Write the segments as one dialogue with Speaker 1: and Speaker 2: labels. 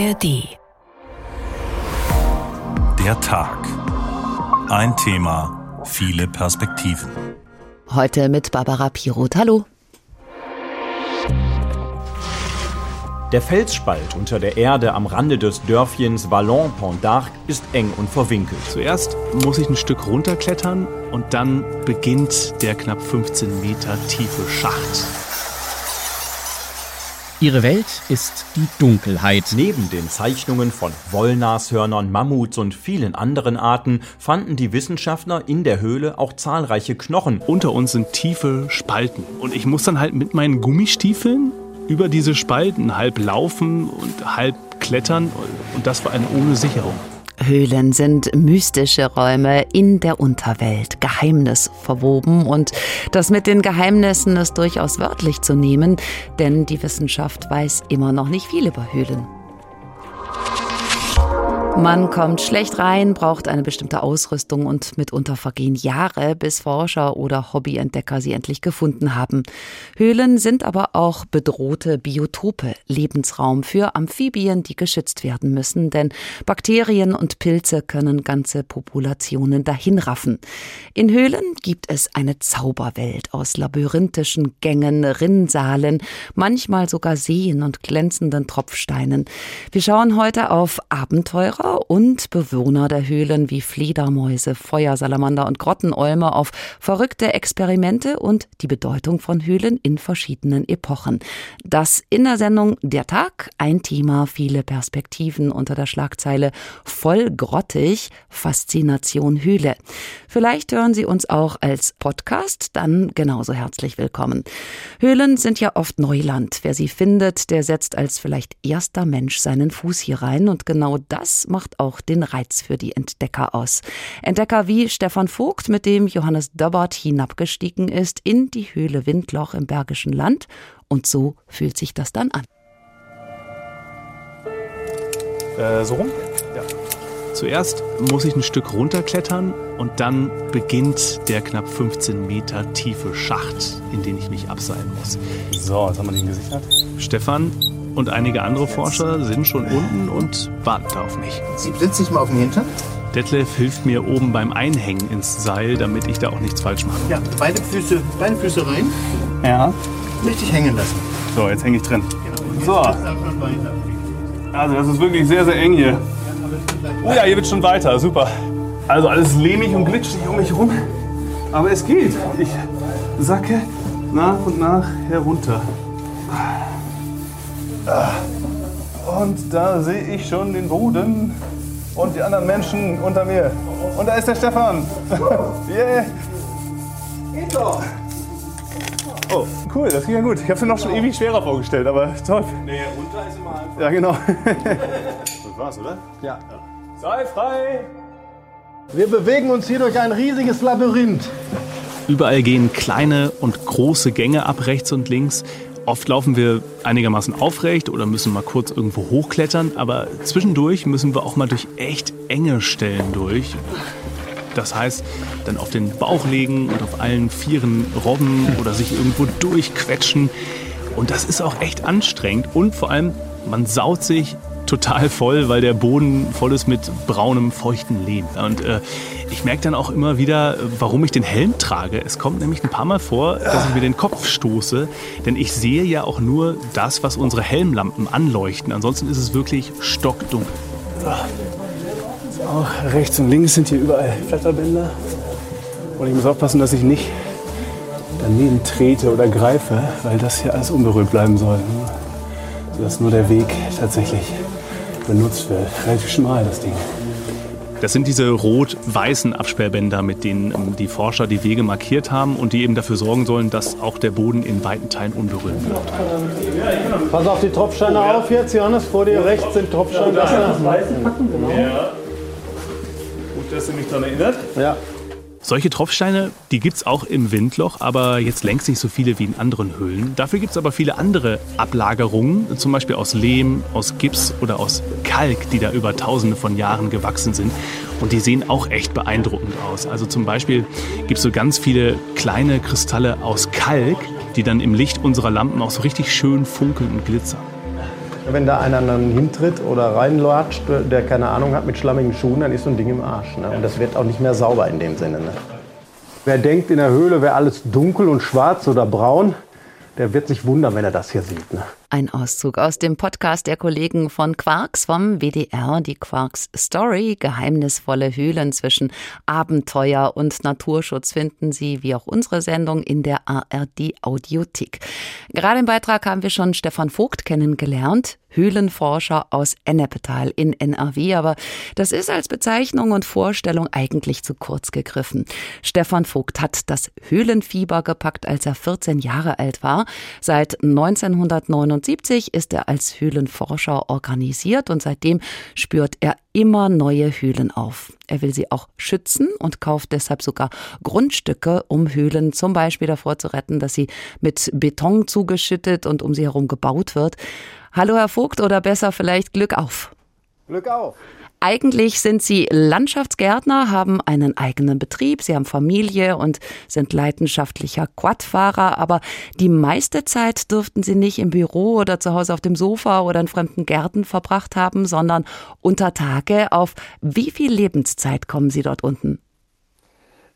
Speaker 1: ARD.
Speaker 2: Der Tag. Ein Thema, viele Perspektiven.
Speaker 1: Heute mit Barbara Piroth. Hallo.
Speaker 3: Der Felsspalt unter der Erde am Rande des Dörfchens Vallon-Pont d'Arc ist eng und verwinkelt.
Speaker 4: Zuerst muss ich ein Stück runterklettern und dann beginnt der knapp 15 Meter tiefe Schacht.
Speaker 5: Ihre Welt ist die Dunkelheit.
Speaker 3: Neben den Zeichnungen von Wollnashörnern, Mammuts und vielen anderen Arten fanden die Wissenschaftler in der Höhle auch zahlreiche Knochen.
Speaker 4: Unter uns sind tiefe Spalten und ich muss dann halt mit meinen Gummistiefeln über diese Spalten halb laufen und halb klettern und das vor allem ohne Sicherung.
Speaker 1: Höhlen sind mystische Räume in der Unterwelt, Geheimnis verwoben und das mit den Geheimnissen ist durchaus wörtlich zu nehmen, denn die Wissenschaft weiß immer noch nicht viel über Höhlen. Man kommt schlecht rein, braucht eine bestimmte Ausrüstung und mitunter vergehen Jahre, bis Forscher oder Hobbyentdecker sie endlich gefunden haben. Höhlen sind aber auch bedrohte Biotope, Lebensraum für Amphibien, die geschützt werden müssen, denn Bakterien und Pilze können ganze Populationen dahinraffen. In Höhlen gibt es eine Zauberwelt aus labyrinthischen Gängen, Rinnsalen, manchmal sogar Seen und glänzenden Tropfsteinen. Wir schauen heute auf Abenteurer und Bewohner der Höhlen wie Fledermäuse, Feuersalamander und Grottenolme auf verrückte Experimente und die Bedeutung von Höhlen in verschiedenen Epochen. Das in der Sendung Der Tag, ein Thema, viele Perspektiven unter der Schlagzeile Voll grottig, Faszination Höhle. Vielleicht hören Sie uns auch als Podcast, dann genauso herzlich willkommen. Höhlen sind ja oft Neuland. Wer sie findet, der setzt als vielleicht erster Mensch seinen Fuß hier rein und genau das macht auch den Reiz für die Entdecker aus. Entdecker wie Stefan Vogt, mit dem Johannes Dobbert hinabgestiegen ist in die Höhle Windloch im Bergischen Land. Und so fühlt sich das dann an.
Speaker 4: Äh, so rum? Ja. Zuerst muss ich ein Stück runterklettern und dann beginnt der knapp 15 Meter tiefe Schacht, in den ich mich abseilen muss.
Speaker 6: So, jetzt haben wir den gesichert.
Speaker 4: Stefan und einige andere Forscher sind schon unten und warten auf mich.
Speaker 7: Sie setzt sich mal auf den Hintern.
Speaker 4: Detlef hilft mir oben beim Einhängen ins Seil, damit ich da auch nichts falsch mache.
Speaker 7: Ja, beide Füße, beide Füße rein.
Speaker 6: Ja.
Speaker 7: Richtig hängen lassen.
Speaker 6: So, jetzt hänge ich drin.
Speaker 7: Genau.
Speaker 6: So. Also, das ist wirklich sehr, sehr eng hier. Oh ja, hier wird schon weiter. Super. Also, alles lehmig und glitschig um mich herum. Aber es geht. Ich sacke nach und nach herunter. Und da sehe ich schon den Boden und die anderen Menschen unter mir. Und da ist der Stefan. yeah. Geht doch. Oh, cool, das ging ja gut. Ich habe es mir noch schon ewig schwerer vorgestellt, aber toll. Nee, runter ist immer einfach. Ja, genau. das war's, oder?
Speaker 7: Ja.
Speaker 6: Sei frei!
Speaker 7: Wir bewegen uns hier durch ein riesiges Labyrinth.
Speaker 4: Überall gehen kleine und große Gänge ab, rechts und links. Oft laufen wir einigermaßen aufrecht oder müssen mal kurz irgendwo hochklettern, aber zwischendurch müssen wir auch mal durch echt enge Stellen durch. Das heißt, dann auf den Bauch legen und auf allen Vieren robben oder sich irgendwo durchquetschen. Und das ist auch echt anstrengend und vor allem, man saut sich total voll, weil der Boden voll ist mit braunem, feuchten Lehm. Und äh, ich merke dann auch immer wieder, warum ich den Helm trage. Es kommt nämlich ein paar Mal vor, dass ich mir den Kopf stoße, denn ich sehe ja auch nur das, was unsere Helmlampen anleuchten. Ansonsten ist es wirklich stockdunkel.
Speaker 6: Auch rechts und links sind hier überall Flatterbänder. Und ich muss aufpassen, dass ich nicht daneben trete oder greife, weil das hier alles unberührt bleiben soll. ne? Sodass nur der Weg tatsächlich benutzt wird. Relativ schmal, das Ding.
Speaker 4: Das sind diese rot-weißen Absperrbänder, mit denen ähm, die Forscher die Wege markiert haben und die eben dafür sorgen sollen, dass auch der Boden in weiten Teilen unberührt bleibt.
Speaker 7: Pass auf die Tropfsteine auf jetzt, Johannes. Vor dir rechts sind Tropfsteinwasser.
Speaker 6: Ja. Gut, dass du mich daran erinnert.
Speaker 7: Ja.
Speaker 4: Solche Tropfsteine, die gibt es auch im Windloch, aber jetzt längst nicht so viele wie in anderen Höhlen. Dafür gibt es aber viele andere Ablagerungen, zum Beispiel aus Lehm, aus Gips oder aus Kalk, die da über tausende von Jahren gewachsen sind. Und die sehen auch echt beeindruckend aus. Also zum Beispiel gibt es so ganz viele kleine Kristalle aus Kalk, die dann im Licht unserer Lampen auch so richtig schön funkeln und glitzern.
Speaker 7: Wenn da einer dann hintritt oder reinlatscht, der keine Ahnung hat mit schlammigen Schuhen, dann ist so ein Ding im Arsch. Ne? Und das wird auch nicht mehr sauber in dem Sinne. Ne? Wer denkt, in der Höhle wäre alles dunkel und schwarz oder braun, der wird sich wundern, wenn er das hier sieht. Ne?
Speaker 1: Ein Auszug aus dem Podcast der Kollegen von Quarks vom WDR, die Quarks Story. Geheimnisvolle Höhlen zwischen Abenteuer und Naturschutz finden Sie, wie auch unsere Sendung, in der ARD Audiothek. Gerade im Beitrag haben wir schon Stefan Vogt kennengelernt. Höhlenforscher aus Ennepetal in NRW, aber das ist als Bezeichnung und Vorstellung eigentlich zu kurz gegriffen. Stefan Vogt hat das Höhlenfieber gepackt, als er 14 Jahre alt war. Seit 1999 1970 ist er als Höhlenforscher organisiert und seitdem spürt er immer neue Höhlen auf. Er will sie auch schützen und kauft deshalb sogar Grundstücke, um Höhlen zum Beispiel davor zu retten, dass sie mit Beton zugeschüttet und um sie herum gebaut wird. Hallo Herr Vogt oder besser vielleicht Glück auf.
Speaker 7: Glück auf.
Speaker 1: Eigentlich sind Sie Landschaftsgärtner, haben einen eigenen Betrieb, Sie haben Familie und sind leidenschaftlicher Quadfahrer, aber die meiste Zeit dürften Sie nicht im Büro oder zu Hause auf dem Sofa oder in fremden Gärten verbracht haben, sondern unter Tage. Auf wie viel Lebenszeit kommen Sie dort unten?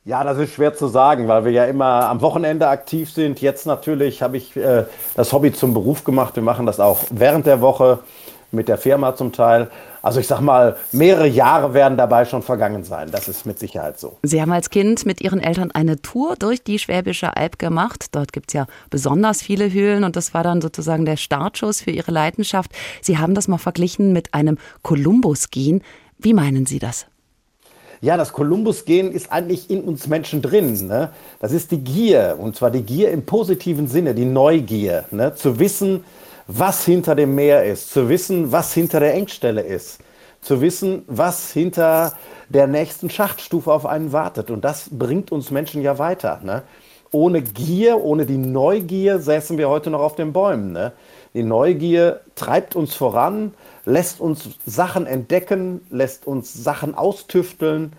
Speaker 7: Ja, das ist schwer zu sagen, weil wir ja immer am Wochenende aktiv sind. Jetzt natürlich habe ich äh, das Hobby zum Beruf gemacht. Wir machen das auch während der Woche mit der Firma zum Teil. Also ich sag mal, mehrere Jahre werden dabei schon vergangen sein. Das ist mit Sicherheit so.
Speaker 1: Sie haben als Kind mit Ihren Eltern eine Tour durch die Schwäbische Alb gemacht. Dort gibt es ja besonders viele Höhlen und das war dann sozusagen der Startschuss für Ihre Leidenschaft. Sie haben das mal verglichen mit einem Kolumbus-Gen. Wie meinen Sie das?
Speaker 7: Ja, das Kolumbus-Gen ist eigentlich in uns Menschen drin. Ne? Das ist die Gier, und zwar die Gier im positiven Sinne, die Neugier. Ne? Zu wissen, was hinter dem Meer ist, zu wissen, was hinter der Engstelle ist, zu wissen, was hinter der nächsten Schachtstufe auf einen wartet. Und das bringt uns Menschen ja weiter. Ne? Ohne Gier, ohne die Neugier säßen wir heute noch auf den Bäumen. Ne? Die Neugier treibt uns voran, lässt uns Sachen entdecken, lässt uns Sachen austüfteln.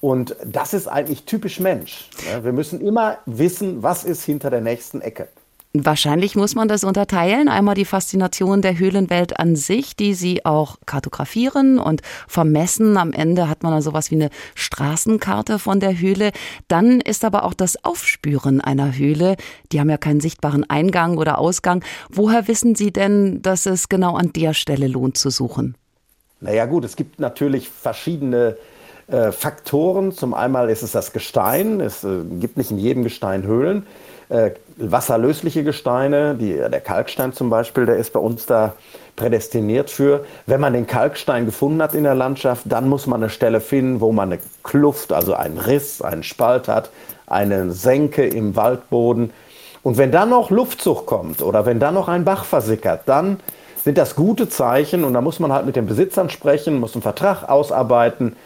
Speaker 7: Und das ist eigentlich typisch Mensch. Ne? Wir müssen immer wissen, was ist hinter der nächsten Ecke.
Speaker 1: Wahrscheinlich muss man das unterteilen. Einmal die Faszination der Höhlenwelt an sich, die sie auch kartografieren und vermessen. Am Ende hat man dann sowas wie eine Straßenkarte von der Höhle. Dann ist aber auch das Aufspüren einer Höhle. Die haben ja keinen sichtbaren Eingang oder Ausgang. Woher wissen Sie denn, dass es genau an der Stelle lohnt zu suchen?
Speaker 7: Naja gut, es gibt natürlich verschiedene äh, Faktoren. Zum einen ist es das Gestein. Es äh, gibt nicht in jedem Gestein Höhlen äh, wasserlösliche Gesteine, die, der Kalkstein zum Beispiel, der ist bei uns da prädestiniert für. Wenn man den Kalkstein gefunden hat in der Landschaft, dann muss man eine Stelle finden, wo man eine Kluft, also einen Riss, einen Spalt hat, eine Senke im Waldboden. Und wenn dann noch Luftzug kommt oder wenn dann noch ein Bach versickert, dann sind das gute Zeichen und da muss man halt mit den Besitzern sprechen, muss einen Vertrag ausarbeiten.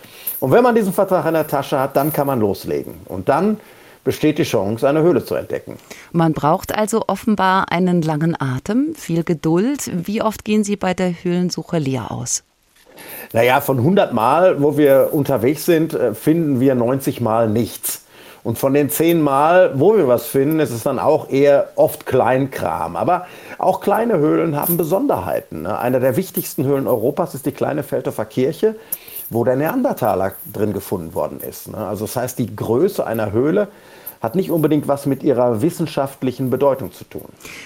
Speaker 7: Und wenn man diesen Vertrag in der Tasche hat, dann kann man loslegen. Und dann besteht die Chance, eine Höhle zu entdecken.
Speaker 1: Man braucht also offenbar einen langen Atem, viel Geduld. Wie oft gehen Sie bei der Höhlensuche leer aus?
Speaker 7: Naja, von 100 Mal, wo wir unterwegs sind, äh, finden wir 90 Mal nichts. Und von den 10 Mal, wo wir was finden, ist es dann auch eher oft Kleinkram. Aber auch kleine Höhlen haben Besonderheiten. Ne? Eine der wichtigsten Höhlen Europas ist die kleine Feldhofer Kirche, wo der Neandertaler drin gefunden worden ist. Ne? Also das heißt, die Größe einer Höhle hat nicht unbedingt was mit ihrer wissenschaftlichen Bedeutung zu tun.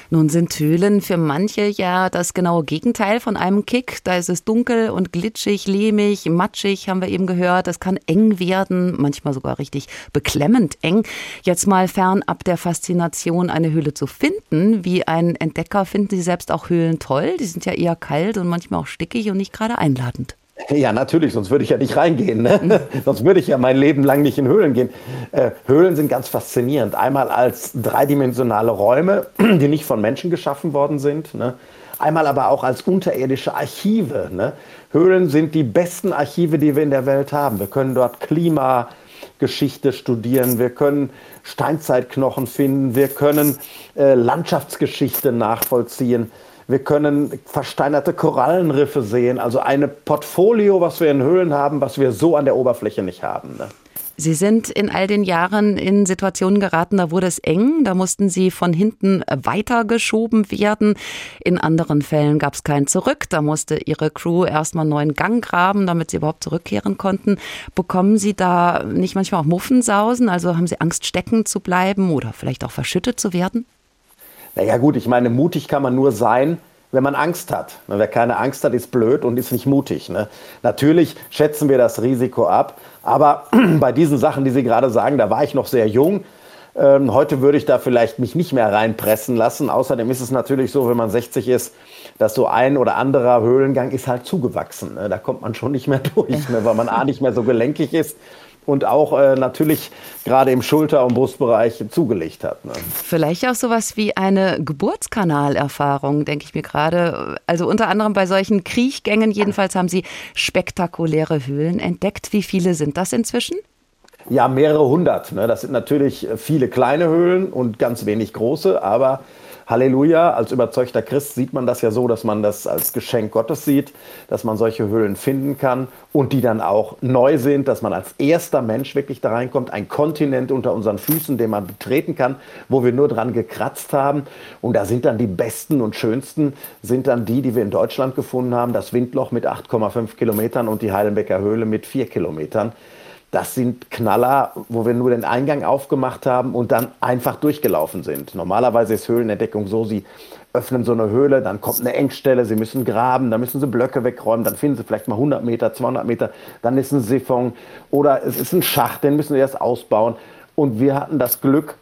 Speaker 1: Nun sind Höhlen für manche ja das genaue Gegenteil von einem Kick. Da ist es dunkel und glitschig, lehmig, matschig, haben wir eben gehört. Es kann eng werden, manchmal sogar richtig beklemmend eng. Jetzt mal fernab der Faszination, eine Höhle zu finden. Wie ein Entdecker finden Sie selbst auch Höhlen toll. Die sind ja eher kalt und manchmal auch stickig und nicht gerade einladend.
Speaker 7: Ja, natürlich, sonst würde ich ja nicht reingehen. Ne? sonst würde ich ja mein Leben lang nicht in Höhlen gehen. Äh, Höhlen sind ganz faszinierend. Einmal als dreidimensionale Räume, die nicht von Menschen geschaffen worden sind. Ne? Einmal aber auch als unterirdische Archive. Ne? Höhlen sind die besten Archive, die wir in der Welt haben. Wir können dort Klimageschichte studieren, wir können Steinzeitknochen finden, wir können äh, Landschaftsgeschichte nachvollziehen. Wir können versteinerte Korallenriffe sehen, also ein Portfolio, was wir in Höhlen haben, was wir so an der Oberfläche nicht haben. Ne?
Speaker 1: Sie sind in all den Jahren in Situationen geraten, da wurde es eng, da mussten Sie von hinten weitergeschoben werden. In anderen Fällen gab es kein Zurück, da musste Ihre Crew erstmal einen neuen Gang graben, damit Sie überhaupt zurückkehren konnten. Bekommen Sie da nicht manchmal auch Muffensausen? Also haben Sie Angst, stecken zu bleiben oder vielleicht auch verschüttet zu werden?
Speaker 7: Naja gut, ich meine, mutig kann man nur sein, wenn man Angst hat. Wer keine Angst hat, ist blöd und ist nicht mutig. Ne? Natürlich schätzen wir das Risiko ab, aber bei diesen Sachen, die Sie gerade sagen, da war ich noch sehr jung. Ähm, heute würde ich da vielleicht mich nicht mehr reinpressen lassen. Außerdem ist es natürlich so, wenn man 60 ist, dass so ein oder anderer Höhlengang ist halt zugewachsen. Ne? Da kommt man schon nicht mehr durch, ne? weil man A nicht mehr so gelenkig ist und auch äh, natürlich gerade im Schulter- und Brustbereich zugelegt hat. Ne?
Speaker 1: Vielleicht auch sowas wie eine Geburtskanalerfahrung, denke ich mir gerade. Also unter anderem bei solchen Kriechgängen jedenfalls haben Sie spektakuläre Höhlen entdeckt. Wie viele sind das inzwischen?
Speaker 7: Ja, mehrere hundert. Ne? Das sind natürlich viele kleine Höhlen und ganz wenig große, aber Halleluja, als überzeugter Christ sieht man das ja so, dass man das als Geschenk Gottes sieht, dass man solche Höhlen finden kann und die dann auch neu sind, dass man als erster Mensch wirklich da reinkommt, ein Kontinent unter unseren Füßen, den man betreten kann, wo wir nur dran gekratzt haben. Und da sind dann die besten und schönsten, sind dann die, die wir in Deutschland gefunden haben, das Windloch mit 8,5 Kilometern und die Heilenbecker Höhle mit 4 Kilometern. Das sind Knaller, wo wir nur den Eingang aufgemacht haben und dann einfach durchgelaufen sind. Normalerweise ist Höhlenentdeckung so, Sie öffnen so eine Höhle, dann kommt eine Engstelle, Sie müssen graben, dann müssen Sie Blöcke wegräumen, dann finden Sie vielleicht mal 100 Meter, 200 Meter, dann ist ein Siphon oder es ist ein Schacht, den müssen Sie erst ausbauen. Und wir hatten das Glück,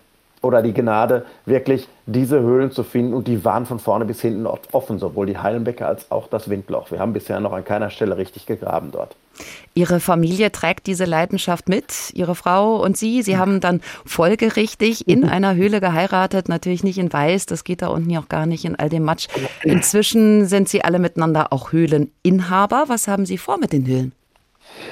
Speaker 7: oder die Gnade, wirklich diese Höhlen zu finden. Und die waren von vorne bis hinten offen, sowohl die Heilenbecke als auch das Windloch. Wir haben bisher noch an keiner Stelle richtig gegraben dort.
Speaker 1: Ihre Familie trägt diese Leidenschaft mit, Ihre Frau und Sie. Sie haben dann folgerichtig in einer Höhle geheiratet, natürlich nicht in Weiß, das geht da unten ja auch gar nicht in all dem Matsch. Inzwischen sind Sie alle miteinander auch Höhleninhaber. Was haben Sie vor mit den Höhlen?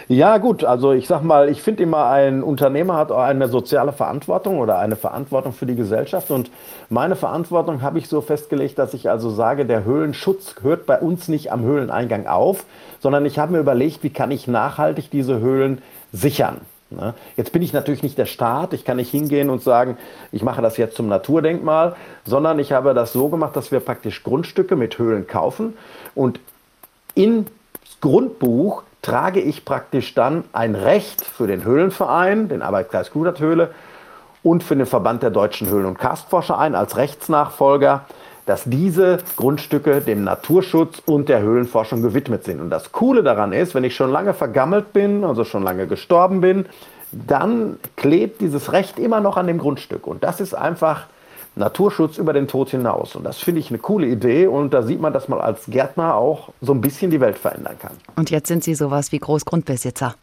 Speaker 7: Ja, gut, also ich sag mal, ich finde immer, ein Unternehmer hat auch eine soziale Verantwortung oder eine Verantwortung für die Gesellschaft. Und meine Verantwortung habe ich so festgelegt, dass ich also sage, der Höhlenschutz hört bei uns nicht am Höhleneingang auf, sondern ich habe mir überlegt, wie kann ich nachhaltig diese Höhlen sichern. Ne? Jetzt bin ich natürlich nicht der Staat, ich kann nicht hingehen und sagen, ich mache das jetzt zum Naturdenkmal, sondern ich habe das so gemacht, dass wir praktisch Grundstücke mit Höhlen kaufen und ins Grundbuch trage ich praktisch dann ein Recht für den Höhlenverein, den Arbeitskreis Kluderthöhle und für den Verband der deutschen Höhlen- und Karstforscher ein als Rechtsnachfolger, dass diese Grundstücke dem Naturschutz und der Höhlenforschung gewidmet sind. Und das Coole daran ist, wenn ich schon lange vergammelt bin, also schon lange gestorben bin, dann klebt dieses Recht immer noch an dem Grundstück. Und das ist einfach Naturschutz über den Tod hinaus. Und das finde ich eine coole Idee und da sieht man, dass man als Gärtner auch so ein bisschen die Welt verändern kann.
Speaker 1: Und jetzt sind Sie sowas wie Großgrundbesitzer.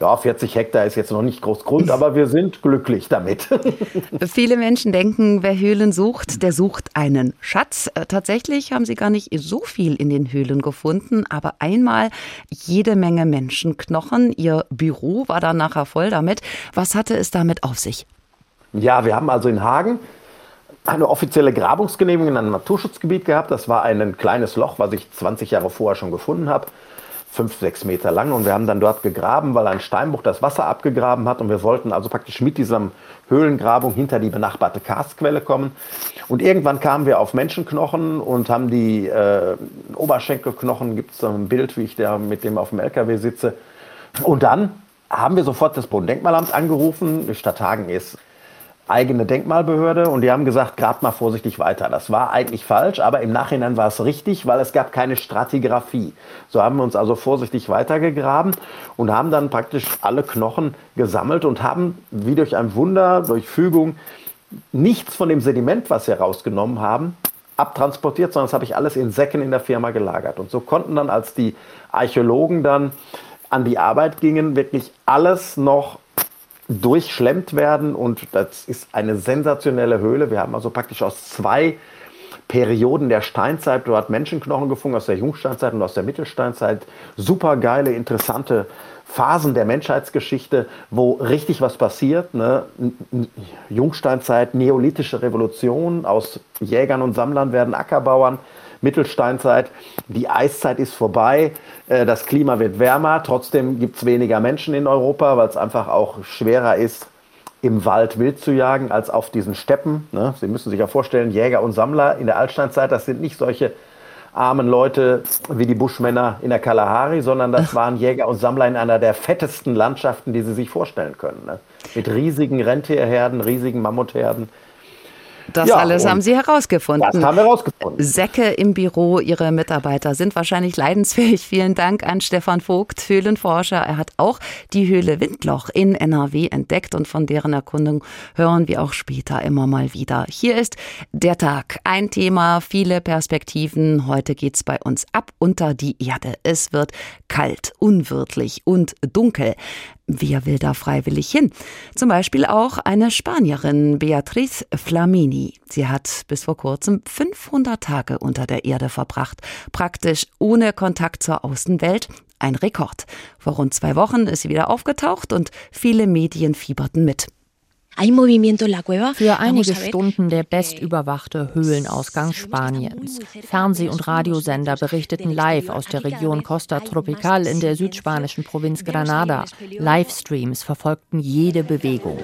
Speaker 7: Ja, 40 Hektar ist jetzt noch nicht Großgrund, aber wir sind glücklich damit.
Speaker 1: Viele Menschen denken, wer Höhlen sucht, der sucht einen Schatz. Äh, tatsächlich haben sie gar nicht so viel in den Höhlen gefunden, aber einmal jede Menge Menschenknochen. Ihr Büro war dann nachher voll damit. Was hatte es damit auf sich?
Speaker 7: Ja, wir haben also in Hagen eine offizielle Grabungsgenehmigung in einem Naturschutzgebiet gehabt. Das war ein kleines Loch, was ich 20 Jahre vorher schon gefunden habe. Fünf, sechs Meter lang. Und wir haben dann dort gegraben, weil ein Steinbruch das Wasser abgegraben hat. Und wir wollten also praktisch mit dieser Höhlengrabung hinter die benachbarte Karstquelle kommen. Und irgendwann kamen wir auf Menschenknochen und haben die äh, Oberschenkelknochen, gibt es ein Bild, wie ich da mit dem auf dem LKW sitze. Und dann haben wir sofort das Bodendenkmalamt angerufen. Die Stadt Hagen ist eigene Denkmalbehörde und die haben gesagt, grad mal vorsichtig weiter. Das war eigentlich falsch, aber im Nachhinein war es richtig, weil es gab keine Stratigraphie. So haben wir uns also vorsichtig weitergegraben und haben dann praktisch alle Knochen gesammelt und haben wie durch ein Wunder, durch Fügung, nichts von dem Sediment, was wir rausgenommen haben, abtransportiert, sondern das habe ich alles in Säcken in der Firma gelagert. Und so konnten dann, als die Archäologen dann an die Arbeit gingen, wirklich alles noch durchschlemmt werden und das ist eine sensationelle Höhle. Wir haben also praktisch aus zwei Perioden der Steinzeit dort Menschenknochen gefunden, aus der Jungsteinzeit und aus der Mittelsteinzeit. Super geile, interessante Phasen der Menschheitsgeschichte, wo richtig was passiert. Ne? Jungsteinzeit, neolithische Revolution, aus Jägern und Sammlern werden Ackerbauern. Mittelsteinzeit. Die Eiszeit ist vorbei, äh, das Klima wird wärmer, trotzdem gibt es weniger Menschen in Europa, weil es einfach auch schwerer ist, im Wald wild zu jagen als auf diesen Steppen. Ne? Sie müssen sich ja vorstellen, Jäger und Sammler in der Altsteinzeit, das sind nicht solche armen Leute wie die Buschmänner in der Kalahari, sondern das waren Jäger und Sammler in einer der fettesten Landschaften, die sie sich vorstellen können. Ne? Mit riesigen Rentierherden, riesigen Mammutherden.
Speaker 1: Das ja, alles haben Sie herausgefunden.
Speaker 7: Das haben wir herausgefunden.
Speaker 1: Säcke im Büro, Ihre Mitarbeiter sind wahrscheinlich leidensfähig. Vielen Dank an Stefan Vogt, Höhlenforscher. Er hat auch die Höhle Windloch in NRW entdeckt und von deren Erkundung hören wir auch später immer mal wieder. Hier ist der Tag. Ein Thema, viele Perspektiven. Heute geht's bei uns ab unter die Erde. Es wird kalt, unwirtlich und dunkel. Wer will da freiwillig hin? Zum Beispiel auch eine Spanierin, Beatriz Flamini. Sie hat bis vor kurzem 500 Tage unter der Erde verbracht, praktisch ohne Kontakt zur Außenwelt. Ein Rekord. Vor rund zwei Wochen ist sie wieder aufgetaucht und viele Medien fieberten mit.
Speaker 8: Für einige Stunden der bestüberwachte Höhlenausgang Spaniens. Fernseh- und Radiosender berichteten live aus der Region Costa Tropical in der südspanischen Provinz Granada. Livestreams verfolgten jede Bewegung.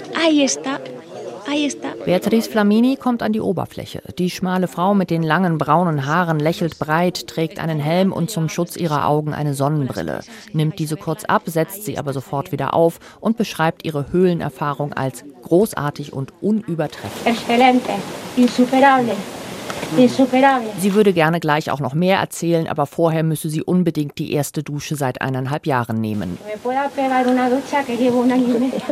Speaker 8: Beatrice Flamini kommt an die Oberfläche. Die schmale Frau mit den langen braunen Haaren lächelt breit, trägt einen Helm und zum Schutz ihrer Augen eine Sonnenbrille. Nimmt diese kurz ab, setzt sie aber sofort wieder auf und beschreibt ihre Höhlenerfahrung als großartig und unübertrefflich. Excelente, insuperable. Sie würde gerne gleich auch noch mehr erzählen, aber vorher müsse sie unbedingt die erste Dusche seit eineinhalb Jahren nehmen.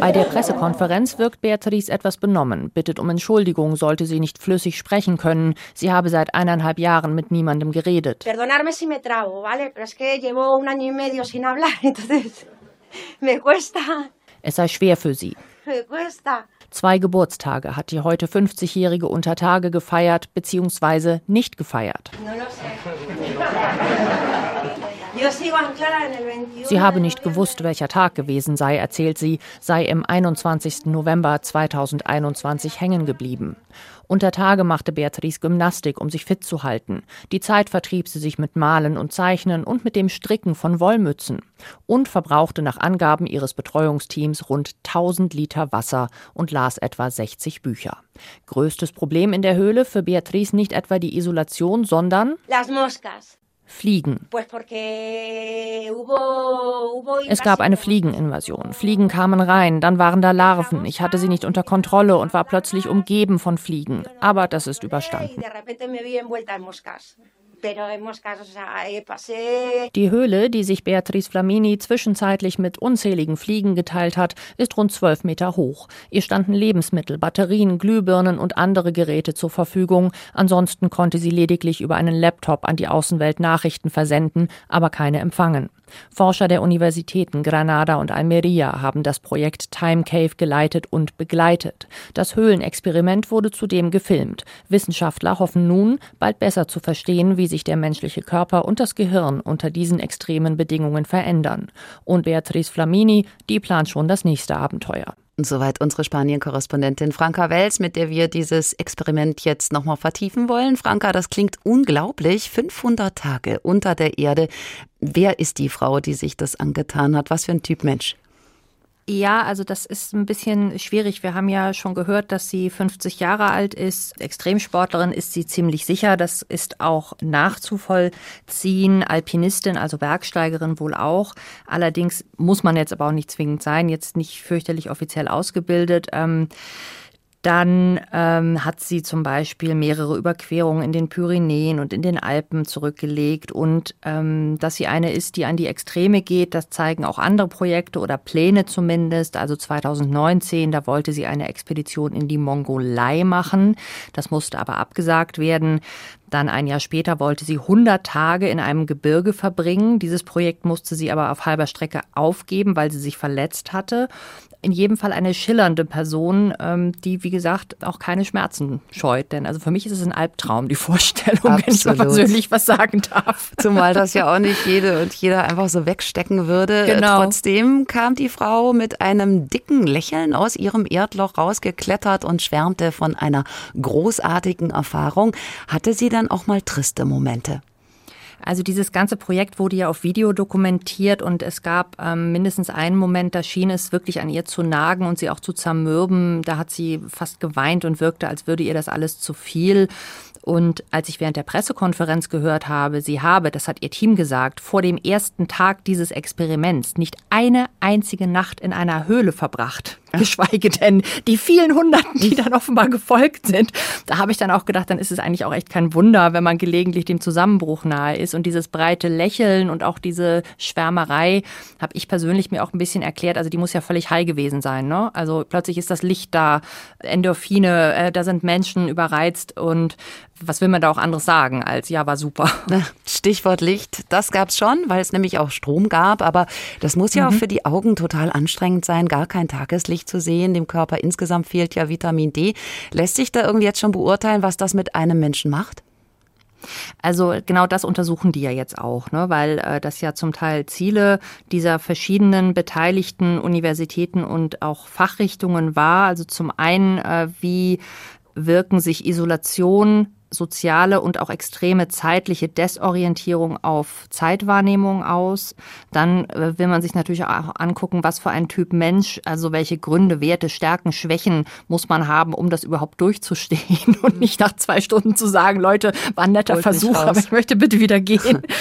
Speaker 8: Bei der Pressekonferenz wirkt Beatrice etwas benommen, bittet um Entschuldigung, sollte sie nicht flüssig sprechen können. Sie habe seit eineinhalb Jahren mit niemandem geredet. Es sei schwer für sie. Zwei Geburtstage hat die heute 50-jährige Untertage gefeiert bzw. nicht gefeiert. Sie habe nicht gewusst, welcher Tag gewesen sei, erzählt sie, sei im 21. November 2021 hängen geblieben. Unter Tage machte Beatrice Gymnastik, um sich fit zu halten. Die Zeit vertrieb sie sich mit Malen und Zeichnen und mit dem Stricken von Wollmützen. Und verbrauchte nach Angaben ihres Betreuungsteams rund 1000 Liter Wasser und las etwa 60 Bücher. Größtes Problem in der Höhle für Beatrice nicht etwa die Isolation, sondern Las moscas. Fliegen. Es gab eine Fliegeninvasion. Fliegen kamen rein, dann waren da Larven. Ich hatte sie nicht unter Kontrolle und war plötzlich umgeben von Fliegen. Aber das ist überstanden. Die Höhle, die sich Beatrice Flamini zwischenzeitlich mit unzähligen Fliegen geteilt hat, ist rund zwölf Meter hoch. Ihr standen Lebensmittel, Batterien, Glühbirnen und andere Geräte zur Verfügung. Ansonsten konnte sie lediglich über einen Laptop an die Außenwelt Nachrichten versenden, aber keine empfangen. Forscher der Universitäten Granada und Almeria haben das Projekt Time Cave geleitet und begleitet. Das Höhlenexperiment wurde zudem gefilmt. Wissenschaftler hoffen nun, bald besser zu verstehen, wie sich der menschliche Körper und das Gehirn unter diesen extremen Bedingungen verändern. Und Beatrice Flamini, die plant schon das nächste Abenteuer.
Speaker 1: Soweit unsere Spanien-Korrespondentin Franka Wels, mit der wir dieses Experiment jetzt nochmal vertiefen wollen. Franka, das klingt unglaublich. 500 Tage unter der Erde. Wer ist die Frau, die sich das angetan hat? Was für ein Typ Mensch?
Speaker 8: Ja, also das ist ein bisschen schwierig. Wir haben ja schon gehört, dass sie 50 Jahre alt ist. Extremsportlerin ist sie ziemlich sicher. Das ist auch nachzuvollziehen. Alpinistin, also Bergsteigerin wohl auch. Allerdings muss man jetzt aber auch nicht zwingend sein. Jetzt nicht fürchterlich offiziell ausgebildet. Ähm, dann ähm, hat sie zum Beispiel mehrere Überquerungen in den Pyrenäen und in den Alpen zurückgelegt. Und ähm, dass sie eine ist, die an die Extreme geht, das zeigen auch andere Projekte oder Pläne zumindest. Also 2019, da wollte sie eine Expedition in die Mongolei machen. Das musste aber abgesagt werden. Dann ein Jahr später wollte sie 100 Tage in einem Gebirge verbringen. Dieses Projekt musste sie aber auf halber Strecke aufgeben, weil sie sich verletzt hatte. In jedem Fall eine schillernde Person, ähm, die, wie gesagt, auch keine Schmerzen scheut. Denn also für mich ist es ein Albtraum, die Vorstellung, Absolut. wenn ich mal persönlich was sagen darf.
Speaker 1: Zumal das ja auch nicht jede und jeder einfach so wegstecken würde. Genau. Trotzdem kam die Frau mit einem dicken Lächeln aus ihrem Erdloch rausgeklettert und schwärmte von einer großartigen Erfahrung. Hatte sie dann auch mal triste Momente?
Speaker 8: Also dieses ganze Projekt wurde ja auf Video dokumentiert und es gab ähm, mindestens einen Moment, da schien es wirklich an ihr zu nagen und sie auch zu zermürben. Da hat sie fast geweint und wirkte, als würde ihr das alles zu viel. Und als ich während der Pressekonferenz gehört habe, sie habe, das hat ihr Team gesagt, vor dem ersten Tag dieses Experiments nicht eine einzige Nacht in einer Höhle verbracht, geschweige denn die vielen Hunderten, die dann offenbar gefolgt sind. Da habe ich dann auch gedacht, dann ist es eigentlich auch echt kein Wunder, wenn man gelegentlich dem Zusammenbruch nahe ist. Und dieses breite Lächeln und auch diese Schwärmerei habe ich persönlich mir auch ein bisschen erklärt. Also die muss ja völlig high gewesen sein. Ne? Also plötzlich ist das Licht da, Endorphine, äh, da sind Menschen überreizt und was will man da auch anderes sagen als ja, war super.
Speaker 1: Stichwort Licht, das gab es schon, weil es nämlich auch Strom gab, aber das muss ja mhm. auch für die Augen total anstrengend sein, gar kein Tageslicht zu sehen. Dem Körper insgesamt fehlt ja Vitamin D. Lässt sich da irgendwie jetzt schon beurteilen, was das mit einem Menschen macht?
Speaker 8: Also genau das untersuchen die ja jetzt auch, ne? weil äh, das ja zum Teil Ziele dieser verschiedenen beteiligten Universitäten und auch Fachrichtungen war. Also zum einen, äh, wie wirken sich Isolation soziale und auch extreme zeitliche Desorientierung auf Zeitwahrnehmung aus. Dann äh, will man sich natürlich auch angucken, was für ein Typ Mensch, also welche Gründe, Werte, Stärken, Schwächen muss man haben, um das überhaupt durchzustehen und nicht nach zwei Stunden zu sagen, Leute, war ein netter Holt Versuch, aber ich möchte bitte wieder gehen.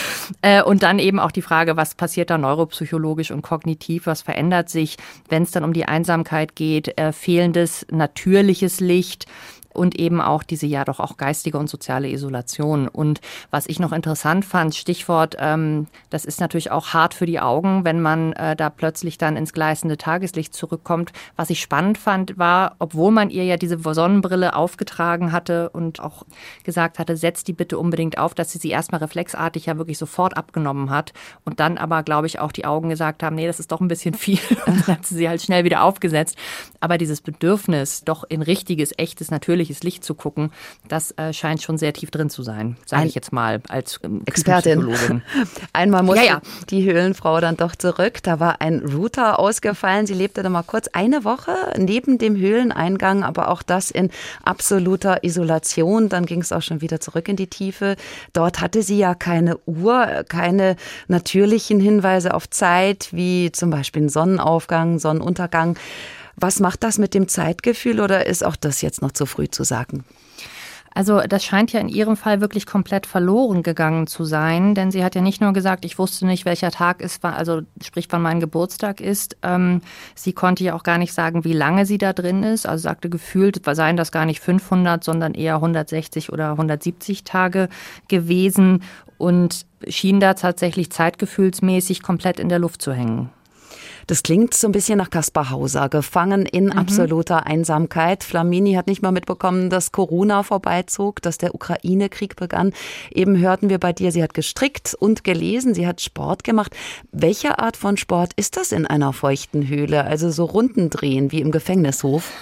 Speaker 8: Äh, und dann eben auch die Frage, was passiert da neuropsychologisch und kognitiv, was verändert sich, wenn es dann um die Einsamkeit geht, äh, fehlendes natürliches Licht, und eben auch diese ja doch auch geistige und soziale Isolation. Und was ich noch interessant fand, Stichwort, ähm, das ist natürlich auch hart für die Augen, wenn man äh, da plötzlich dann ins gleißende Tageslicht zurückkommt. Was ich spannend fand, war, obwohl man ihr ja diese Sonnenbrille aufgetragen hatte und auch gesagt hatte, setzt die bitte unbedingt auf, dass sie sie erstmal reflexartig ja wirklich sofort abgenommen hat und dann aber, glaube ich, auch die Augen gesagt haben, nee, das ist doch ein bisschen viel und dann hat sie sie halt schnell wieder aufgesetzt. Aber dieses Bedürfnis, doch in richtiges, echtes, natürlich natürliches Licht zu gucken, das äh, scheint schon sehr tief drin zu sein, sage ich jetzt mal als ähm,
Speaker 1: Expertin. Einmal musste ja, ja. die Höhlenfrau dann doch zurück. Da war ein Router ausgefallen. Sie lebte dann mal kurz eine Woche neben dem Höhleneingang, aber auch das in absoluter Isolation. Dann ging es auch schon wieder zurück in die Tiefe. Dort hatte sie ja keine Uhr, keine natürlichen Hinweise auf Zeit, wie zum Beispiel ein Sonnenaufgang, Sonnenuntergang. Was macht das mit dem Zeitgefühl oder ist auch das jetzt noch zu früh zu sagen?
Speaker 8: Also das scheint ja in ihrem Fall wirklich komplett verloren gegangen zu sein, denn sie hat ja nicht nur gesagt, ich wusste nicht, welcher Tag ist, also sprich, wann mein Geburtstag ist. Ähm, sie konnte ja auch gar nicht sagen, wie lange sie da drin ist. Also sagte gefühlt, seien das gar nicht 500, sondern eher 160 oder 170 Tage gewesen und schien da tatsächlich zeitgefühlsmäßig komplett in der Luft zu hängen.
Speaker 1: Das klingt so ein bisschen nach Kaspar Hauser, gefangen in mhm. absoluter Einsamkeit. Flamini hat nicht mal mitbekommen, dass Corona vorbeizog, dass der Ukraine-Krieg begann. Eben hörten wir bei dir, sie hat gestrickt und gelesen, sie hat Sport gemacht. Welche Art von Sport ist das in einer feuchten Höhle? Also so Runden drehen wie im Gefängnishof?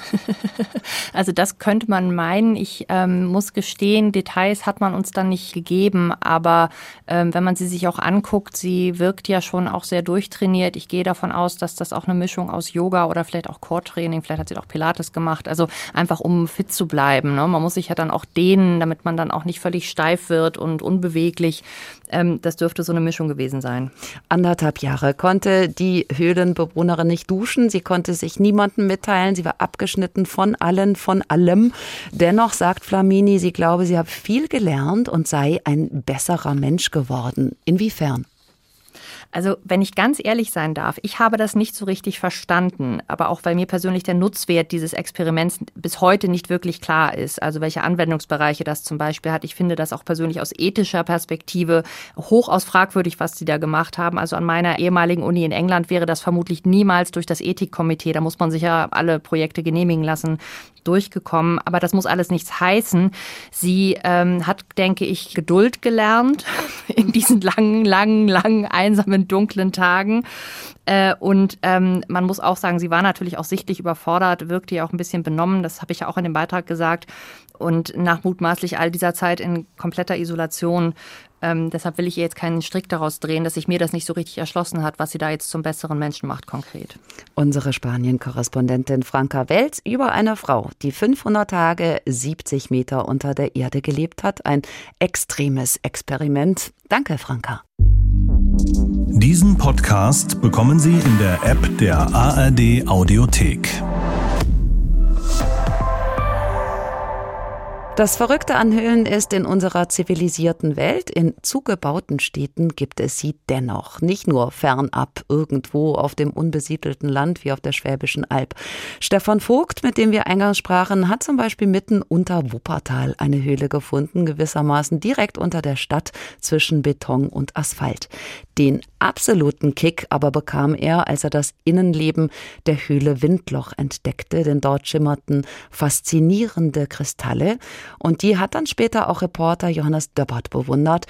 Speaker 8: Also das könnte man meinen. Ich ähm, muss gestehen, Details hat man uns dann nicht gegeben, aber ähm, wenn man sie sich auch anguckt, sie wirkt ja schon auch sehr durchtrainiert. Ich gehe davon aus, aus, dass das auch eine Mischung aus Yoga oder vielleicht auch Core-Training, vielleicht hat sie auch Pilates gemacht, also einfach um fit zu bleiben. Ne? Man muss sich ja dann auch dehnen, damit man dann auch nicht völlig steif wird und unbeweglich. Ähm, das dürfte so eine Mischung gewesen sein.
Speaker 1: Anderthalb Jahre konnte die Höhlenbewohnerin nicht duschen, sie konnte sich niemandem mitteilen, sie war abgeschnitten von allen, von allem. Dennoch sagt Flamini, sie glaube, sie habe viel gelernt und sei ein besserer Mensch geworden. Inwiefern?
Speaker 8: Also wenn ich ganz ehrlich sein darf, ich habe das nicht so richtig verstanden, aber auch weil mir persönlich der Nutzwert dieses Experiments bis heute nicht wirklich klar ist. Also welche Anwendungsbereiche das zum Beispiel hat. Ich finde das auch persönlich aus ethischer Perspektive hochaus fragwürdig, was sie da gemacht haben. Also an meiner ehemaligen Uni in England wäre das vermutlich niemals durch das Ethikkomitee, da muss man sich ja alle Projekte genehmigen lassen, durchgekommen. Aber das muss alles nichts heißen. Sie ähm, hat, denke ich, Geduld gelernt in diesen langen, langen, langen, einsamen in dunklen Tagen. Äh, und ähm, man muss auch sagen, sie war natürlich auch sichtlich überfordert, wirkte ja auch ein bisschen benommen. Das habe ich ja auch in dem Beitrag gesagt. Und nach mutmaßlich all dieser Zeit in kompletter Isolation ähm, deshalb will ich ihr jetzt keinen Strick daraus drehen, dass sich mir das nicht so richtig erschlossen hat, was sie da jetzt zum besseren Menschen macht konkret.
Speaker 1: Unsere Spanien-Korrespondentin Franka Welz über eine Frau, die 500 Tage 70 Meter unter der Erde gelebt hat. Ein extremes Experiment. Danke, Franka.
Speaker 2: Diesen Podcast bekommen Sie in der App der ARD Audiothek.
Speaker 1: Das Verrückte an Höhlen ist, in unserer zivilisierten Welt, in zugebauten Städten gibt es sie dennoch. Nicht nur fernab, irgendwo auf dem unbesiedelten Land wie auf der Schwäbischen Alb. Stefan Vogt, mit dem wir eingangs sprachen, hat zum Beispiel mitten unter Wuppertal eine Höhle gefunden, gewissermaßen direkt unter der Stadt zwischen Beton und Asphalt. Den absoluten Kick aber bekam er, als er das Innenleben der Höhle Windloch entdeckte, denn dort schimmerten faszinierende Kristalle und die hat dann später auch Reporter Johannes Döppert bewundert,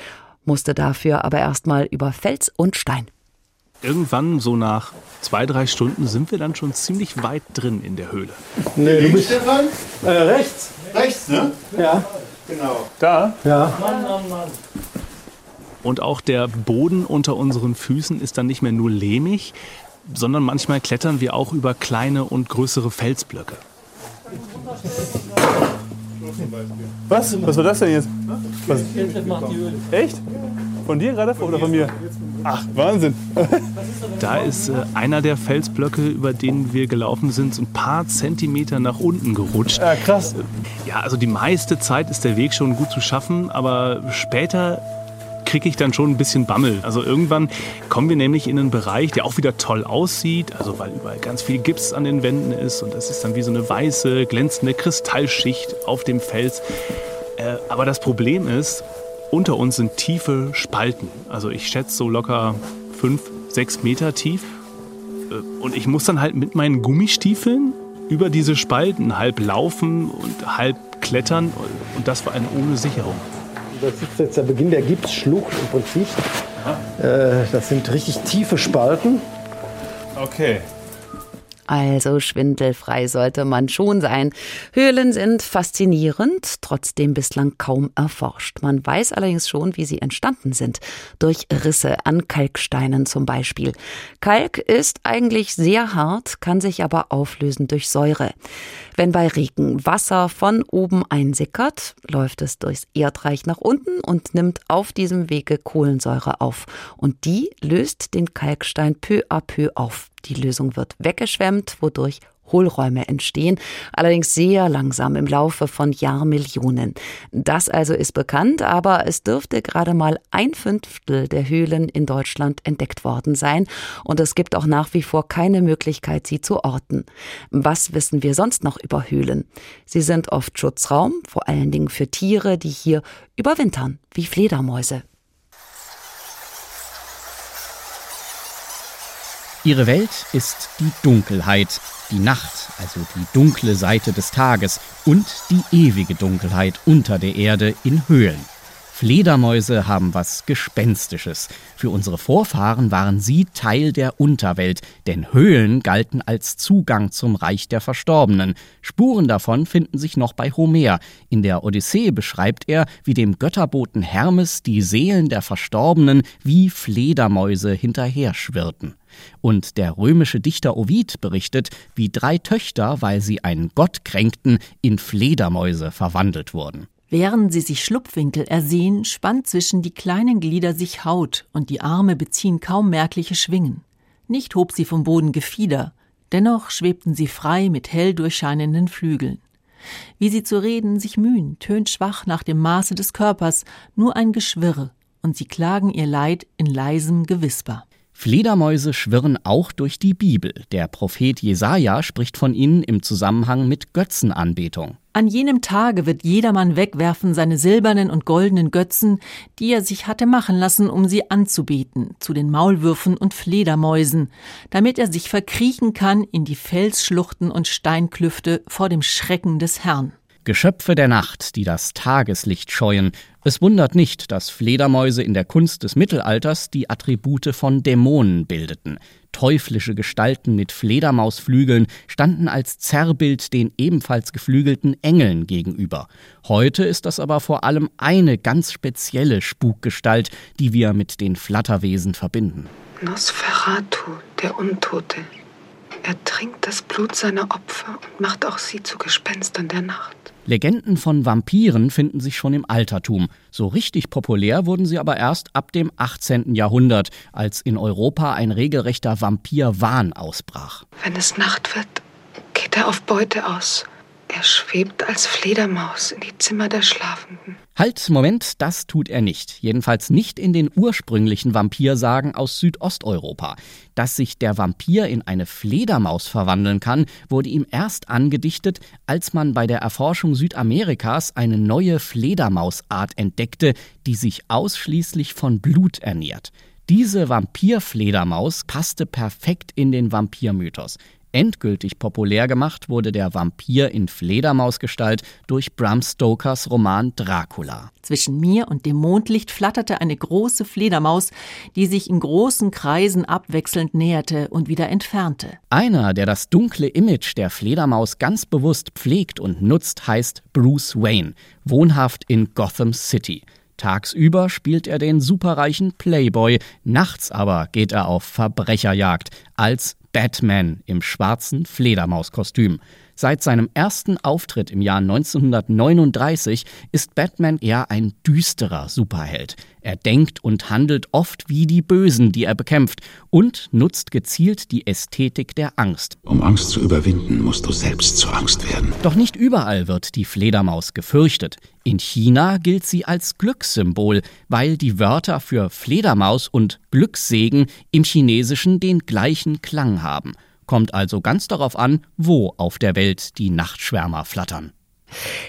Speaker 1: musste dafür aber erstmal über Fels und Stein.
Speaker 4: Irgendwann, so nach zwei, drei Stunden, sind wir dann schon ziemlich weit drin in der Höhle.
Speaker 6: Nee, du bist
Speaker 7: Stefan? Äh, rechts.
Speaker 6: rechts, ne?
Speaker 7: Ja.
Speaker 6: Genau. Da?
Speaker 7: Ja.
Speaker 4: Und auch der Boden unter unseren Füßen ist dann nicht mehr nur lehmig, sondern manchmal klettern wir auch über kleine und größere Felsblöcke.
Speaker 6: Was? Was war das denn jetzt? Was? Echt? Von dir gerade oder von mir? Ach, Wahnsinn.
Speaker 4: Da ist äh, einer der Felsblöcke, über den wir gelaufen sind, so ein paar Zentimeter nach unten gerutscht.
Speaker 6: Ja, krass.
Speaker 4: Ja, also die meiste Zeit ist der Weg schon gut zu schaffen, aber später kriege ich dann schon ein bisschen Bammel. Also irgendwann kommen wir nämlich in einen Bereich, der auch wieder toll aussieht, also weil überall ganz viel Gips an den Wänden ist und das ist dann wie so eine weiße, glänzende Kristallschicht auf dem Fels. Äh, aber das Problem ist, unter uns sind tiefe Spalten. Also ich schätze so locker fünf, sechs Meter tief. Äh, Und ich muss dann halt mit meinen Gummistiefeln über diese Spalten halb laufen und halb klettern. Und das war eine ohne Sicherung.
Speaker 7: Das ist jetzt der Beginn der Gipsschlucht im Prinzip. Äh, das sind richtig tiefe Spalten.
Speaker 6: Okay.
Speaker 1: Also schwindelfrei sollte man schon sein. Höhlen sind faszinierend, trotzdem bislang kaum erforscht. Man weiß allerdings schon, wie sie entstanden sind. Durch Risse an Kalksteinen zum Beispiel. Kalk ist eigentlich sehr hart, kann sich aber auflösen durch Säure. Wenn bei Regen Wasser von oben einsickert, läuft es durchs Erdreich nach unten und nimmt auf diesem Wege Kohlensäure auf. Und die löst den Kalkstein peu à peu auf. Die Lösung wird weggeschwemmt, wodurch Hohlräume entstehen, allerdings sehr langsam im Laufe von Jahrmillionen. Das also ist bekannt, aber es dürfte gerade mal ein Fünftel der Höhlen in Deutschland entdeckt worden sein und es gibt auch nach wie vor keine Möglichkeit, sie zu orten. Was wissen wir sonst noch über Höhlen? Sie sind oft Schutzraum, vor allen Dingen für Tiere, die hier überwintern, wie Fledermäuse.
Speaker 5: Ihre Welt ist die Dunkelheit, die Nacht, also die dunkle Seite des Tages und die ewige Dunkelheit unter der Erde in Höhlen. Fledermäuse haben was Gespenstisches. Für unsere Vorfahren waren sie Teil der Unterwelt, denn Höhlen galten als Zugang zum Reich der Verstorbenen. Spuren davon finden sich noch bei Homer. In der Odyssee beschreibt er, wie dem Götterboten Hermes die Seelen der Verstorbenen wie Fledermäuse hinterher schwirrten. Und der römische Dichter Ovid berichtet, wie drei Töchter, weil sie einen Gott kränkten, in Fledermäuse verwandelt wurden.
Speaker 9: Während sie sich Schlupfwinkel ersehen, spannt zwischen die kleinen Glieder sich Haut und die Arme beziehen kaum merkliche Schwingen. Nicht hob sie vom Boden Gefieder, dennoch schwebten sie frei mit hell durchscheinenden Flügeln. Wie sie zu reden sich mühen, tönt schwach nach dem Maße des Körpers, nur ein Geschwirre, und sie klagen ihr Leid in leisem Gewisper.
Speaker 5: Fledermäuse schwirren auch durch die Bibel. Der Prophet Jesaja spricht von ihnen im Zusammenhang mit Götzenanbetung.
Speaker 9: An jenem Tage wird jedermann wegwerfen seine silbernen und goldenen Götzen, die er sich hatte machen lassen, um sie anzubeten, zu den Maulwürfen und Fledermäusen, damit er sich verkriechen kann in die Felsschluchten und Steinklüfte vor dem Schrecken des Herrn.
Speaker 5: Geschöpfe der Nacht, die das Tageslicht scheuen. Es wundert nicht, dass Fledermäuse in der Kunst des Mittelalters die Attribute von Dämonen bildeten. Teuflische Gestalten mit Fledermausflügeln standen als Zerrbild den ebenfalls geflügelten Engeln gegenüber. Heute ist das aber vor allem eine ganz spezielle Spukgestalt, die wir mit den Flatterwesen verbinden.
Speaker 10: Nosferatu, der Untote. Er trinkt das Blut seiner Opfer und macht auch sie zu Gespenstern der Nacht.
Speaker 5: Legenden von Vampiren finden sich schon im Altertum. So richtig populär wurden sie aber erst ab dem 18. Jahrhundert, als in Europa ein regelrechter Vampirwahn ausbrach.
Speaker 10: Wenn es Nacht wird, geht er auf Beute aus. Er schwebt als Fledermaus in die Zimmer der Schlafenden.
Speaker 5: Halt, Moment, das tut er nicht. Jedenfalls nicht in den ursprünglichen Vampirsagen aus Südosteuropa. Dass sich der Vampir in eine Fledermaus verwandeln kann, wurde ihm erst angedichtet, als man bei der Erforschung Südamerikas eine neue Fledermausart entdeckte, die sich ausschließlich von Blut ernährt. Diese Vampirfledermaus passte perfekt in den Vampirmythos. Endgültig populär gemacht wurde der Vampir in Fledermausgestalt durch Bram Stokers Roman Dracula.
Speaker 9: Zwischen mir und dem Mondlicht flatterte eine große Fledermaus, die sich in großen Kreisen abwechselnd näherte und wieder entfernte.
Speaker 5: Einer, der das dunkle Image der Fledermaus ganz bewusst pflegt und nutzt, heißt Bruce Wayne, wohnhaft in Gotham City. Tagsüber spielt er den superreichen Playboy, nachts aber geht er auf Verbrecherjagd als Batman im schwarzen Fledermauskostüm. Seit seinem ersten Auftritt im Jahr 1939 ist Batman eher ein düsterer Superheld. Er denkt und handelt oft wie die Bösen, die er bekämpft, und nutzt gezielt die Ästhetik der Angst.
Speaker 11: Um Angst zu überwinden, musst du selbst zur Angst werden.
Speaker 5: Doch nicht überall wird die Fledermaus gefürchtet. In China gilt sie als Glückssymbol, weil die Wörter für Fledermaus und Glückssegen im Chinesischen den gleichen Klang haben. Kommt also ganz darauf an, wo auf der Welt die Nachtschwärmer flattern.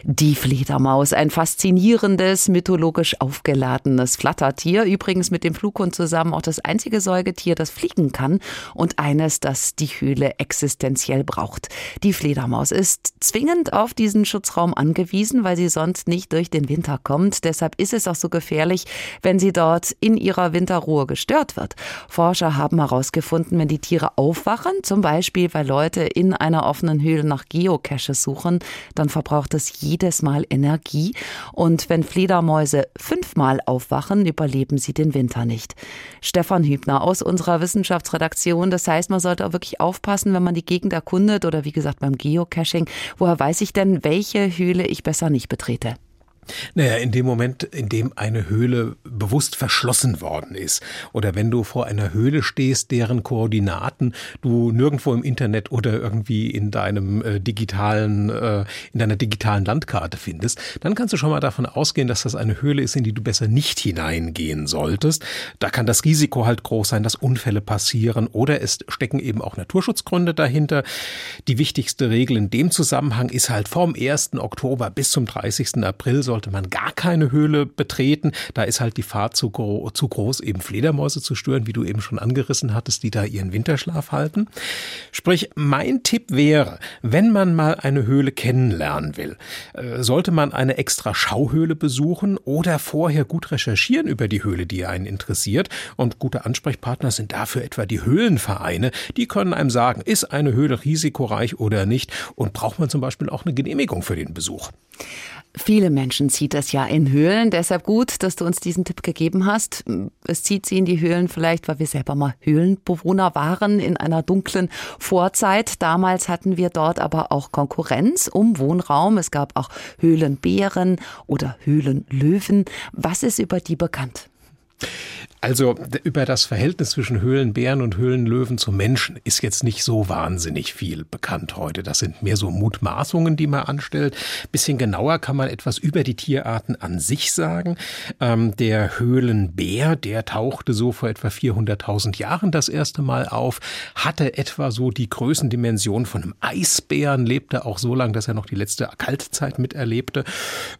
Speaker 1: Die Fledermaus, ein faszinierendes, mythologisch aufgeladenes Flattertier, übrigens mit dem Flughund zusammen auch das einzige Säugetier, das fliegen kann und eines, das die Höhle existenziell braucht. Die Fledermaus ist zwingend auf diesen Schutzraum angewiesen, weil sie sonst nicht durch den Winter kommt. Deshalb ist es auch so gefährlich, wenn sie dort in ihrer Winterruhe gestört wird. Forscher haben herausgefunden, wenn die Tiere aufwachen, zum Beispiel weil Leute in einer offenen Höhle nach Geocaches suchen, dann verbraucht braucht es jedes Mal Energie. Und wenn Fledermäuse fünfmal aufwachen, überleben sie den Winter nicht. Stefan Hübner aus unserer Wissenschaftsredaktion. Das heißt, man sollte auch wirklich aufpassen, wenn man die Gegend erkundet oder wie gesagt beim Geocaching. Woher weiß ich denn, welche Höhle ich besser nicht betrete?
Speaker 12: Naja, in dem Moment, in dem eine Höhle bewusst verschlossen worden ist oder wenn du vor einer Höhle stehst, deren Koordinaten du nirgendwo im Internet oder irgendwie in deinem äh, digitalen, äh, in deiner digitalen Landkarte findest, dann kannst du schon mal davon ausgehen, dass das eine Höhle ist, in die du besser nicht hineingehen solltest. Da kann das Risiko halt groß sein, dass Unfälle passieren oder es stecken eben auch Naturschutzgründe dahinter. Die wichtigste Regel in dem Zusammenhang ist halt vom 1. Oktober bis zum 30. April soll sollte man gar keine Höhle betreten. Da ist halt die Fahrt zu, gro zu groß, eben Fledermäuse zu stören, wie du eben schon angerissen hattest, die da ihren Winterschlaf halten. Sprich, mein Tipp wäre, wenn man mal eine Höhle kennenlernen will, äh, sollte man eine extra Schauhöhle besuchen oder vorher gut recherchieren über die Höhle, die einen interessiert. Und gute Ansprechpartner sind dafür etwa die Höhlenvereine. Die können einem sagen, ist eine Höhle risikoreich oder nicht und braucht man zum Beispiel auch eine Genehmigung für den Besuch.
Speaker 1: Viele Menschen zieht das ja in Höhlen. Deshalb gut, dass du uns diesen Tipp gegeben hast. Es zieht sie in die Höhlen vielleicht, weil wir selber mal Höhlenbewohner waren in einer dunklen Vorzeit. Damals hatten wir dort aber auch Konkurrenz um Wohnraum. Es gab auch Höhlenbären oder Höhlenlöwen. Was ist über die bekannt?
Speaker 12: Also über das Verhältnis zwischen Höhlenbären und Höhlenlöwen zu Menschen ist jetzt nicht so wahnsinnig viel bekannt heute. Das sind mehr so Mutmaßungen, die man anstellt. Bisschen genauer kann man etwas über die Tierarten an sich sagen. Ähm, der Höhlenbär, der tauchte so vor etwa 400.000 Jahren das erste Mal auf, hatte etwa so die Größendimension von einem Eisbären, lebte auch so lange, dass er noch die letzte Kaltzeit miterlebte,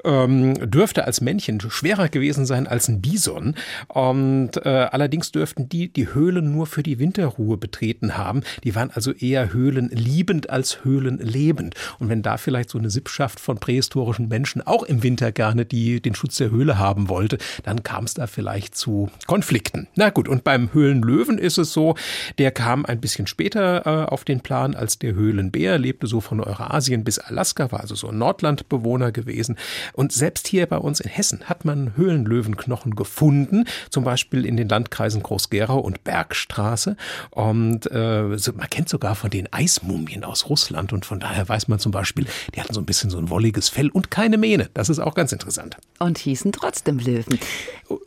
Speaker 12: ähm, dürfte als Männchen schwerer gewesen sein als ein Bison. Ähm, Und äh, allerdings dürften die die Höhlen nur für die Winterruhe betreten haben. Die waren also eher höhlenliebend als höhlenlebend. Und wenn da vielleicht so eine Sippschaft von prähistorischen Menschen auch im Winter gerne die, den Schutz der Höhle haben wollte, dann kam es da vielleicht zu Konflikten. Na gut, und beim Höhlenlöwen ist es so, der kam ein bisschen später äh, auf den Plan als der Höhlenbär, lebte so von Eurasien bis Alaska, war also so ein Nordlandbewohner gewesen. Und selbst hier bei uns in Hessen hat man Höhlenlöwenknochen gefunden, zum Beispiel in den Landkreisen Groß-Gerau und Bergstraße. Und äh, so, man kennt sogar von den Eismumien aus Russland und von daher weiß man zum Beispiel, die hatten so ein bisschen so ein wolliges Fell und keine Mähne. Das ist auch ganz interessant.
Speaker 1: Und hießen trotzdem Löwen.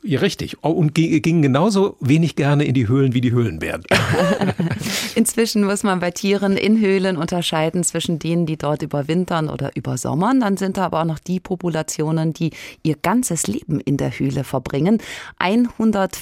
Speaker 12: Ja, richtig. Und gingen genauso wenig gerne in die Höhlen wie die Höhlenbären.
Speaker 1: Inzwischen muss man bei Tieren in Höhlen unterscheiden zwischen denen, die dort überwintern oder übersommern. Dann sind da aber auch noch die Populationen, die ihr ganzes Leben in der Höhle verbringen.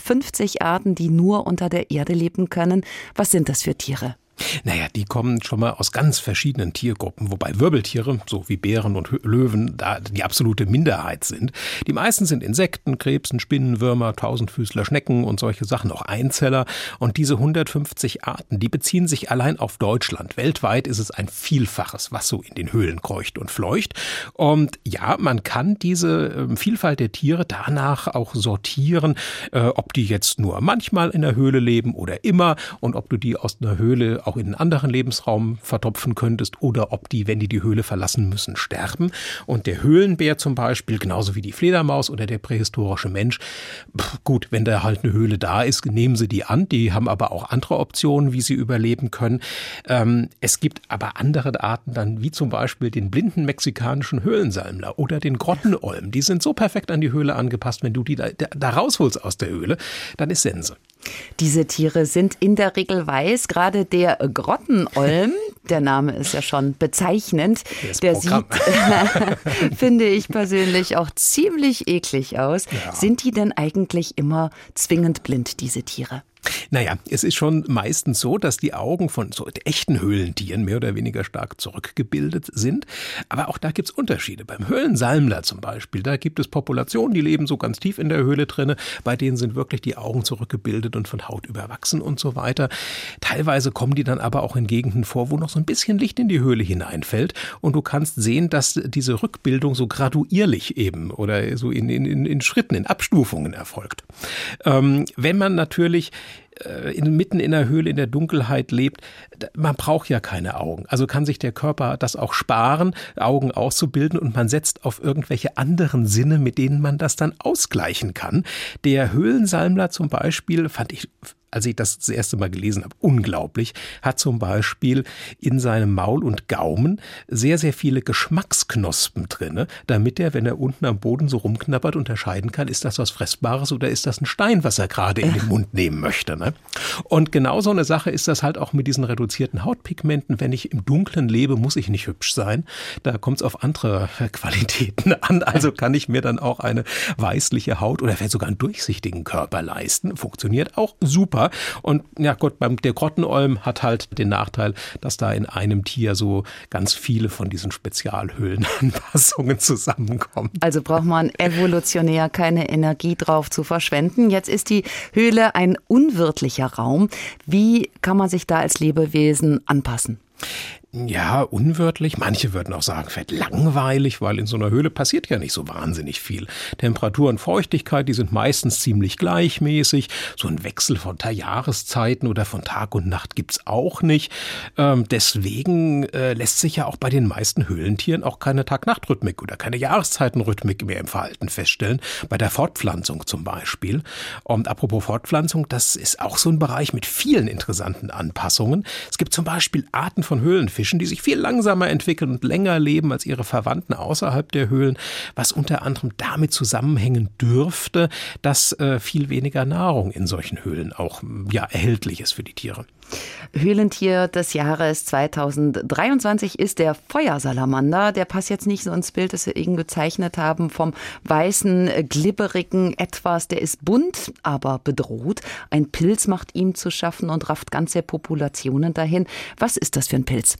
Speaker 1: 150 Arten, die nur unter der Erde leben können. Was sind das für Tiere?
Speaker 12: Naja, die kommen schon mal aus ganz verschiedenen Tiergruppen, wobei Wirbeltiere, so wie Bären und Löwen, da die absolute Minderheit sind. Die meisten sind Insekten, Krebsen, Spinnen, Würmer, Tausendfüßler, Schnecken und solche Sachen, auch Einzeller. Und diese 150 Arten, die beziehen sich allein auf Deutschland. Weltweit ist es ein Vielfaches, was so in den Höhlen kreucht und fleucht. Und ja, man kann diese ähm, Vielfalt der Tiere danach auch sortieren, äh, ob die jetzt nur manchmal in der Höhle leben oder immer und ob du die aus einer Höhle auch in einen anderen Lebensraum vertopfen könntest oder ob die, wenn die die Höhle verlassen müssen, sterben. Und der Höhlenbär zum Beispiel, genauso wie die Fledermaus oder der prähistorische Mensch, pff, gut, wenn da halt eine Höhle da ist, nehmen sie die an. Die haben aber auch andere Optionen, wie sie überleben können. Ähm, es gibt aber andere Arten dann, wie zum Beispiel den blinden mexikanischen Höhlensalmler oder den Grottenolm. Die sind so perfekt an die Höhle angepasst, wenn du die da, da rausholst aus der Höhle, dann ist Sense.
Speaker 1: Diese Tiere sind in der Regel weiß. Gerade der Grottenolm, der Name ist ja schon bezeichnend, der sieht, finde ich persönlich, auch ziemlich eklig aus. Ja. Sind die denn eigentlich immer zwingend blind, diese Tiere?
Speaker 12: Naja, es ist schon meistens so, dass die Augen von so echten Höhlentieren mehr oder weniger stark zurückgebildet sind. Aber auch da gibt's Unterschiede. Beim Höhlensalmler zum Beispiel, da gibt es Populationen, die leben so ganz tief in der Höhle drinne. Bei denen sind wirklich die Augen zurückgebildet und von Haut überwachsen und so weiter. Teilweise kommen die dann aber auch in Gegenden vor, wo noch so ein bisschen Licht in die Höhle hineinfällt. Und du kannst sehen, dass diese Rückbildung so graduierlich eben oder so in, in, in Schritten, in Abstufungen erfolgt. Ähm, wenn man natürlich äh, in, mitten in der Höhle in der Dunkelheit lebt, man braucht ja keine Augen. Also kann sich der Körper das auch sparen, Augen auszubilden und man setzt auf irgendwelche anderen Sinne, mit denen man das dann ausgleichen kann. Der Höhlensalmler zum Beispiel fand ich als ich das das erste Mal gelesen habe, unglaublich, hat zum Beispiel in seinem Maul und Gaumen sehr, sehr viele Geschmacksknospen drinne, damit er, wenn er unten am Boden so rumknabbert, unterscheiden kann, ist das was Fressbares oder ist das ein Stein, was er gerade in den Mund nehmen möchte. Ne? Und genau so eine Sache ist das halt auch mit diesen reduzierten Hautpigmenten. Wenn ich im Dunkeln lebe, muss ich nicht hübsch sein. Da kommt es auf andere Qualitäten an. Also kann ich mir dann auch eine weißliche Haut oder vielleicht sogar einen durchsichtigen Körper leisten. Funktioniert auch super super. Und ja Gott, beim der Grottenolm hat halt den Nachteil, dass da in einem Tier so ganz viele von diesen Spezialhöhlenanpassungen zusammenkommen.
Speaker 1: Also braucht man evolutionär keine Energie drauf zu verschwenden. Jetzt ist die Höhle ein unwirtlicher Raum. Wie kann man sich da als Lebewesen anpassen?
Speaker 12: Ja, unwörtlich. Manche würden auch sagen, vielleicht langweilig, weil in so einer Höhle passiert ja nicht so wahnsinnig viel. Temperatur und Feuchtigkeit, die sind meistens ziemlich gleichmäßig. So ein Wechsel von Jahreszeiten oder von Tag und Nacht gibt's auch nicht. Ähm, deswegen äh, lässt sich ja auch bei den meisten Höhlentieren auch keine Tag-Nacht-Rhythmik oder keine Jahreszeitenrhythmik mehr im Verhalten feststellen. Bei der Fortpflanzung zum Beispiel. Und apropos Fortpflanzung, das ist auch so ein Bereich mit vielen interessanten Anpassungen. Es gibt zum Beispiel Arten von Höhlenfischen, Fischen, die sich viel langsamer entwickeln und länger leben als ihre Verwandten außerhalb der Höhlen, was unter anderem damit zusammenhängen dürfte, dass äh, viel weniger Nahrung in solchen Höhlen auch ja, erhältlich ist für die Tiere.
Speaker 1: Höhlentier des Jahres 2023 ist der Feuersalamander. Der passt jetzt nicht so ins Bild, das wir eben gezeichnet haben, vom weißen, glibberigen etwas. Der ist bunt, aber bedroht. Ein Pilz macht ihm zu schaffen und rafft ganze Populationen dahin. Was ist das für ein Pilz?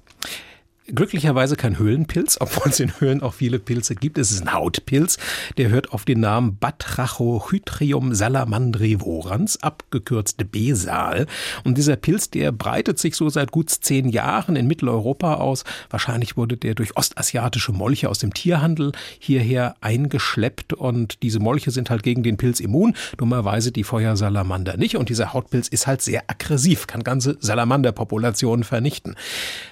Speaker 12: Glücklicherweise kein Höhlenpilz, obwohl es in Höhlen auch viele Pilze gibt. Es ist ein Hautpilz, der hört auf den Namen Batrachohydrium salamandrivorans, abgekürzt Besal. Und dieser Pilz, der breitet sich so seit gut zehn Jahren in Mitteleuropa aus. Wahrscheinlich wurde der durch ostasiatische Molche aus dem Tierhandel hierher eingeschleppt und diese Molche sind halt gegen den Pilz immun, dummerweise die Feuersalamander nicht. Und dieser Hautpilz ist halt sehr aggressiv, kann ganze Salamanderpopulationen vernichten.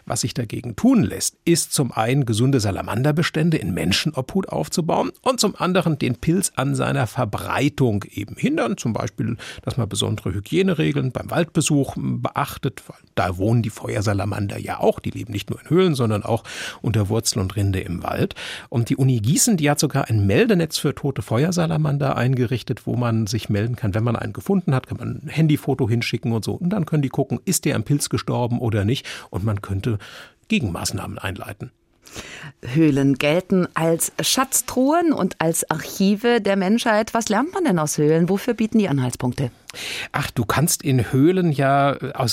Speaker 12: Was sich dagegen tun lässt, ist zum einen gesunde Salamanderbestände in Menschenobhut aufzubauen und zum anderen den Pilz an seiner Verbreitung eben hindern. Zum Beispiel, dass man besondere Hygieneregeln beim Waldbesuch beachtet, weil da wohnen die Feuersalamander ja auch. Die leben nicht nur in Höhlen, sondern auch unter Wurzel und Rinde im Wald. Und die Uni Gießen, die hat sogar ein Meldenetz für tote Feuersalamander eingerichtet, wo man sich melden kann. Wenn man einen gefunden hat, kann man ein Handyfoto hinschicken und so. Und dann können die gucken, ist der am Pilz gestorben oder nicht. Und man könnte Gegenmaßnahmen einleiten.
Speaker 1: Höhlen gelten als Schatztruhen und als Archive der Menschheit. Was lernt man denn aus Höhlen? Wofür bieten die Anhaltspunkte?
Speaker 12: Ach, du kannst in Höhlen ja äh,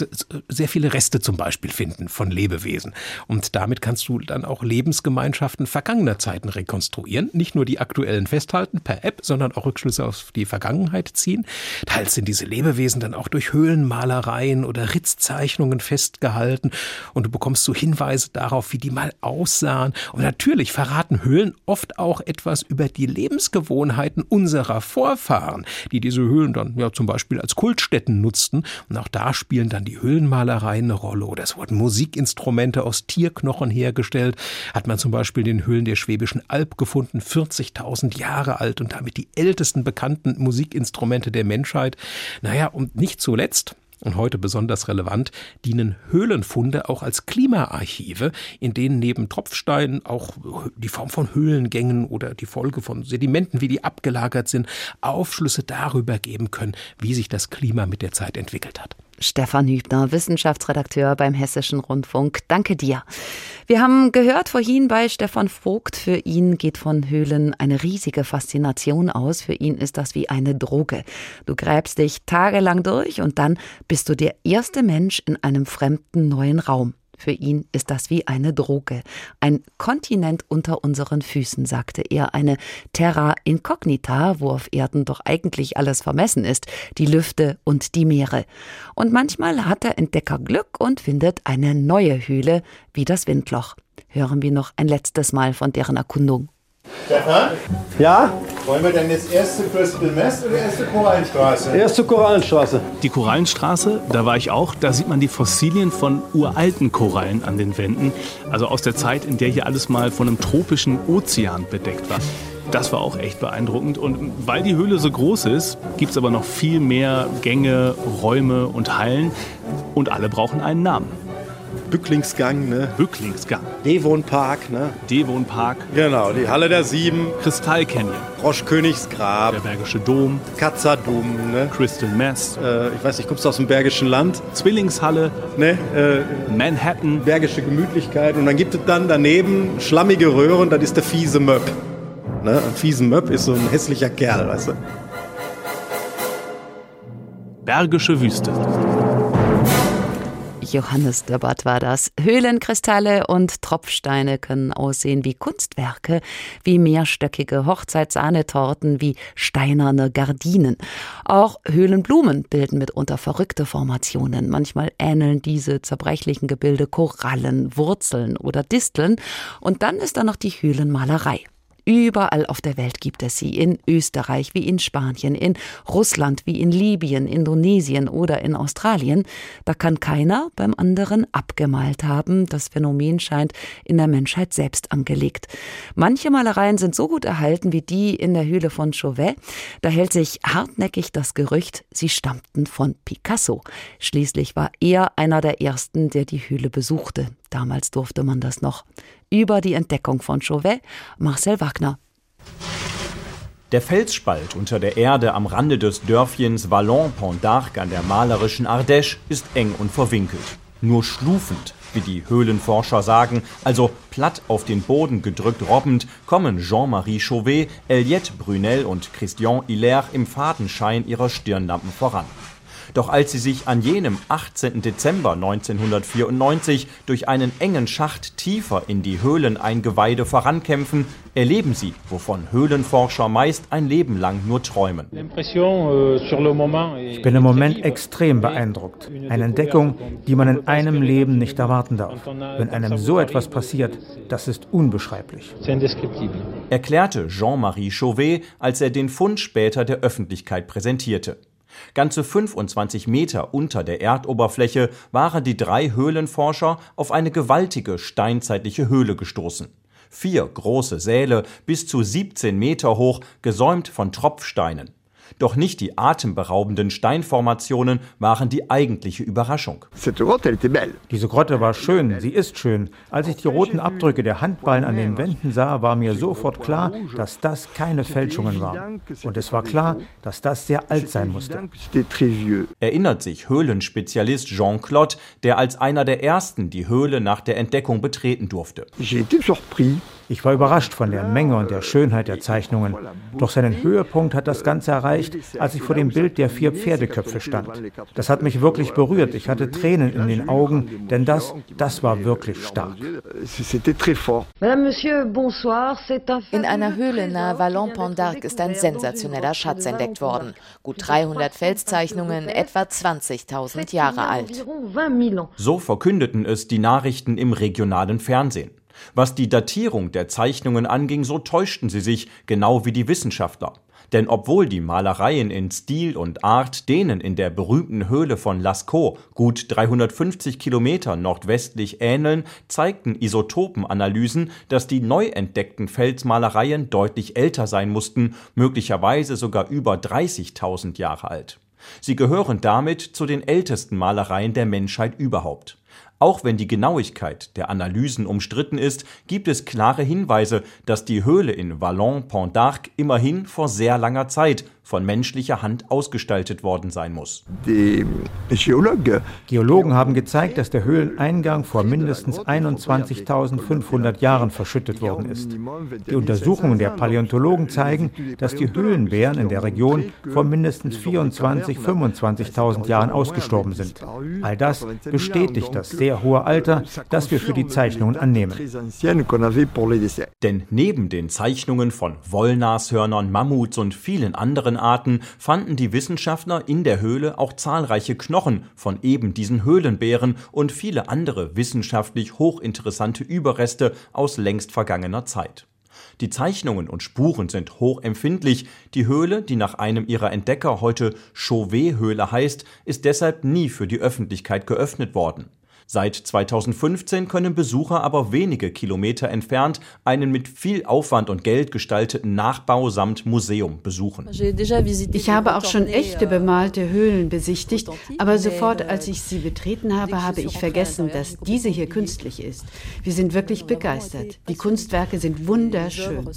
Speaker 12: sehr viele Reste zum Beispiel finden von Lebewesen. Und damit kannst du dann auch Lebensgemeinschaften vergangener Zeiten rekonstruieren. Nicht nur die aktuellen festhalten per App, sondern auch Rückschlüsse auf die Vergangenheit ziehen. Teils sind diese Lebewesen dann auch durch Höhlenmalereien oder Ritzzeichnungen festgehalten. Und du bekommst so Hinweise darauf, wie die mal aussahen. Und natürlich verraten Höhlen oft auch etwas über die Lebensgewohnheiten unserer Vorfahren, die diese Höhlen dann ja zum Beispiel Beispiel als Kultstätten nutzten. Und auch da spielen dann die Höhlenmalereien eine Rolle. Oder es wurden Musikinstrumente aus Tierknochen hergestellt. Hat man zum Beispiel in den Höhlen der Schwäbischen Alb gefunden, 40.000 Jahre alt und damit die ältesten bekannten Musikinstrumente der Menschheit. Naja, und nicht zuletzt und heute besonders relevant, dienen Höhlenfunde auch als Klimaarchive, in denen neben Tropfsteinen auch die Form von Höhlengängen oder die Folge von Sedimenten, wie die abgelagert sind, Aufschlüsse darüber geben können, wie sich das Klima mit der Zeit entwickelt hat.
Speaker 1: Stefan Hübner, Wissenschaftsredakteur beim Hessischen Rundfunk. Danke dir. Wir haben gehört vorhin bei Stefan Vogt, für ihn geht von Höhlen eine riesige Faszination aus. Für ihn ist das wie eine Droge. Du gräbst dich tagelang durch und dann bist du der erste Mensch in einem fremden neuen Raum. Für ihn ist das wie eine Droge. Ein Kontinent unter unseren Füßen, sagte er, eine Terra incognita, wo auf Erden doch eigentlich alles vermessen ist, die Lüfte und die Meere. Und manchmal hat der Entdecker Glück und findet eine neue Höhle, wie das Windloch. Hören wir noch ein letztes Mal von deren Erkundung.
Speaker 6: Stefan?
Speaker 7: Ja?
Speaker 6: Wollen wir denn jetzt erste Crystal Mess oder erste Korallenstraße?
Speaker 7: Erste Korallenstraße.
Speaker 4: Die Korallenstraße, da war ich auch, da sieht man die Fossilien von uralten Korallen an den Wänden. Also aus der Zeit, in der hier alles mal von einem tropischen Ozean bedeckt war. Das war auch echt beeindruckend. Und weil die Höhle so groß ist, gibt es aber noch viel mehr Gänge, Räume und Hallen. Und alle brauchen einen Namen.
Speaker 7: Bücklingsgang, ne?
Speaker 4: Bücklingsgang.
Speaker 7: Devon Park, ne?
Speaker 4: Devon Park.
Speaker 7: Genau, die Halle der Sieben.
Speaker 4: Kristall Canyon.
Speaker 7: Froschkönigsgrab.
Speaker 4: Der Bergische Dom.
Speaker 7: Katzerdum, ne?
Speaker 4: Crystal Mess.
Speaker 7: Äh, ich weiß nicht, kommst du aus dem Bergischen Land?
Speaker 4: Zwillingshalle.
Speaker 7: Ne? Äh,
Speaker 4: Manhattan.
Speaker 7: Bergische Gemütlichkeit. Und dann gibt es dann daneben schlammige Röhren, das ist der fiese Möb. Ne? Ein fiese Möb ist so ein hässlicher Kerl, weißt du?
Speaker 4: Bergische Wüste.
Speaker 1: Johannes Döbbert war das. Höhlenkristalle und Tropfsteine können aussehen wie Kunstwerke, wie mehrstöckige Hochzeitssahnetorten, wie steinerne Gardinen. Auch Höhlenblumen bilden mitunter verrückte Formationen. Manchmal ähneln diese zerbrechlichen Gebilde Korallen, Wurzeln oder Disteln. Und dann ist da noch die Höhlenmalerei. Überall auf der Welt gibt es sie. In Österreich wie in Spanien, in Russland wie in Libyen, Indonesien oder in Australien. Da kann keiner beim anderen abgemalt haben. Das Phänomen scheint in der Menschheit selbst angelegt. Manche Malereien sind so gut erhalten wie die in der Höhle von Chauvet. Da hält sich hartnäckig das Gerücht, sie stammten von Picasso. Schließlich war er einer der ersten, der die Höhle besuchte. Damals durfte man das noch. Über die Entdeckung von Chauvet, Marcel Wagner.
Speaker 3: Der Felsspalt unter der Erde am Rande des Dörfchens Vallon-Pont d'Arc an der malerischen Ardèche ist eng und verwinkelt. Nur schlufend, wie die Höhlenforscher sagen, also platt auf den Boden gedrückt robbend, kommen Jean-Marie Chauvet, Eliette Brunel und Christian Hilaire im Fadenschein ihrer Stirnlampen voran. Doch als sie sich an jenem 18. Dezember 1994 durch einen engen Schacht tiefer in die Höhleneingeweide vorankämpfen, erleben sie, wovon Höhlenforscher meist ein Leben lang nur träumen.
Speaker 13: Ich bin im Moment extrem beeindruckt. Eine Entdeckung, die man in einem Leben nicht erwarten darf. Wenn einem so etwas passiert, das ist unbeschreiblich.
Speaker 3: Erklärte Jean-Marie Chauvet, als er den Fund später der Öffentlichkeit präsentierte. Ganze 25 Meter unter der Erdoberfläche waren die drei Höhlenforscher auf eine gewaltige steinzeitliche Höhle gestoßen. Vier große Säle, bis zu 17 Meter hoch, gesäumt von Tropfsteinen. Doch nicht die atemberaubenden Steinformationen waren die eigentliche Überraschung.
Speaker 13: Diese Grotte war schön, sie ist schön. Als ich die roten Abdrücke der Handballen an den Wänden sah, war mir sofort klar, dass das keine Fälschungen waren. Und es war klar, dass das sehr alt sein musste.
Speaker 3: Erinnert sich Höhlenspezialist Jean Claude, der als einer der ersten die Höhle nach der Entdeckung betreten durfte.
Speaker 13: Ich war überrascht von der Menge und der Schönheit der Zeichnungen. Doch seinen Höhepunkt hat das Ganze erreicht, als ich vor dem Bild der vier Pferdeköpfe stand. Das hat mich wirklich berührt. Ich hatte Tränen in den Augen, denn das, das war wirklich stark.
Speaker 14: In einer Höhle nahe Vallon-Pont d'Arc ist ein sensationeller Schatz entdeckt worden. Gut 300 Felszeichnungen, etwa 20.000 Jahre alt.
Speaker 3: So verkündeten es die Nachrichten im regionalen Fernsehen. Was die Datierung der Zeichnungen anging, so täuschten sie sich, genau wie die Wissenschaftler. Denn obwohl die Malereien in Stil und Art denen in der berühmten Höhle von Lascaux gut 350 Kilometer nordwestlich ähneln, zeigten Isotopenanalysen, dass die neu entdeckten Felsmalereien deutlich älter sein mussten, möglicherweise sogar über 30.000 Jahre alt. Sie gehören damit zu den ältesten Malereien der Menschheit überhaupt. Auch wenn die Genauigkeit der Analysen umstritten ist, gibt es klare Hinweise, dass die Höhle in Vallon-Pont d'Arc immerhin vor sehr langer Zeit von menschlicher Hand ausgestaltet worden sein muss.
Speaker 13: Die Geologen haben gezeigt, dass der Höhleneingang vor mindestens 21.500 Jahren verschüttet worden ist. Die Untersuchungen der Paläontologen zeigen, dass die Höhlenbären in der Region vor mindestens 24.000, 25.000 Jahren ausgestorben sind. All das bestätigt das sehr hohe Alter, das wir für die Zeichnungen annehmen.
Speaker 3: Denn neben den Zeichnungen von Wollnashörnern, Mammuts und vielen anderen Arten fanden die Wissenschaftler in der Höhle auch zahlreiche Knochen von eben diesen Höhlenbären und viele andere wissenschaftlich hochinteressante Überreste aus längst vergangener Zeit. Die Zeichnungen und Spuren sind hochempfindlich. Die Höhle, die nach einem ihrer Entdecker heute Chauvet-Höhle heißt, ist deshalb nie für die Öffentlichkeit geöffnet worden. Seit 2015 können Besucher aber wenige Kilometer entfernt einen mit viel Aufwand und Geld gestalteten Nachbau samt Museum besuchen.
Speaker 15: Ich habe auch schon echte bemalte Höhlen besichtigt, aber sofort, als ich sie betreten habe, habe ich vergessen, dass diese hier künstlich ist. Wir sind wirklich begeistert. Die Kunstwerke sind wunderschön.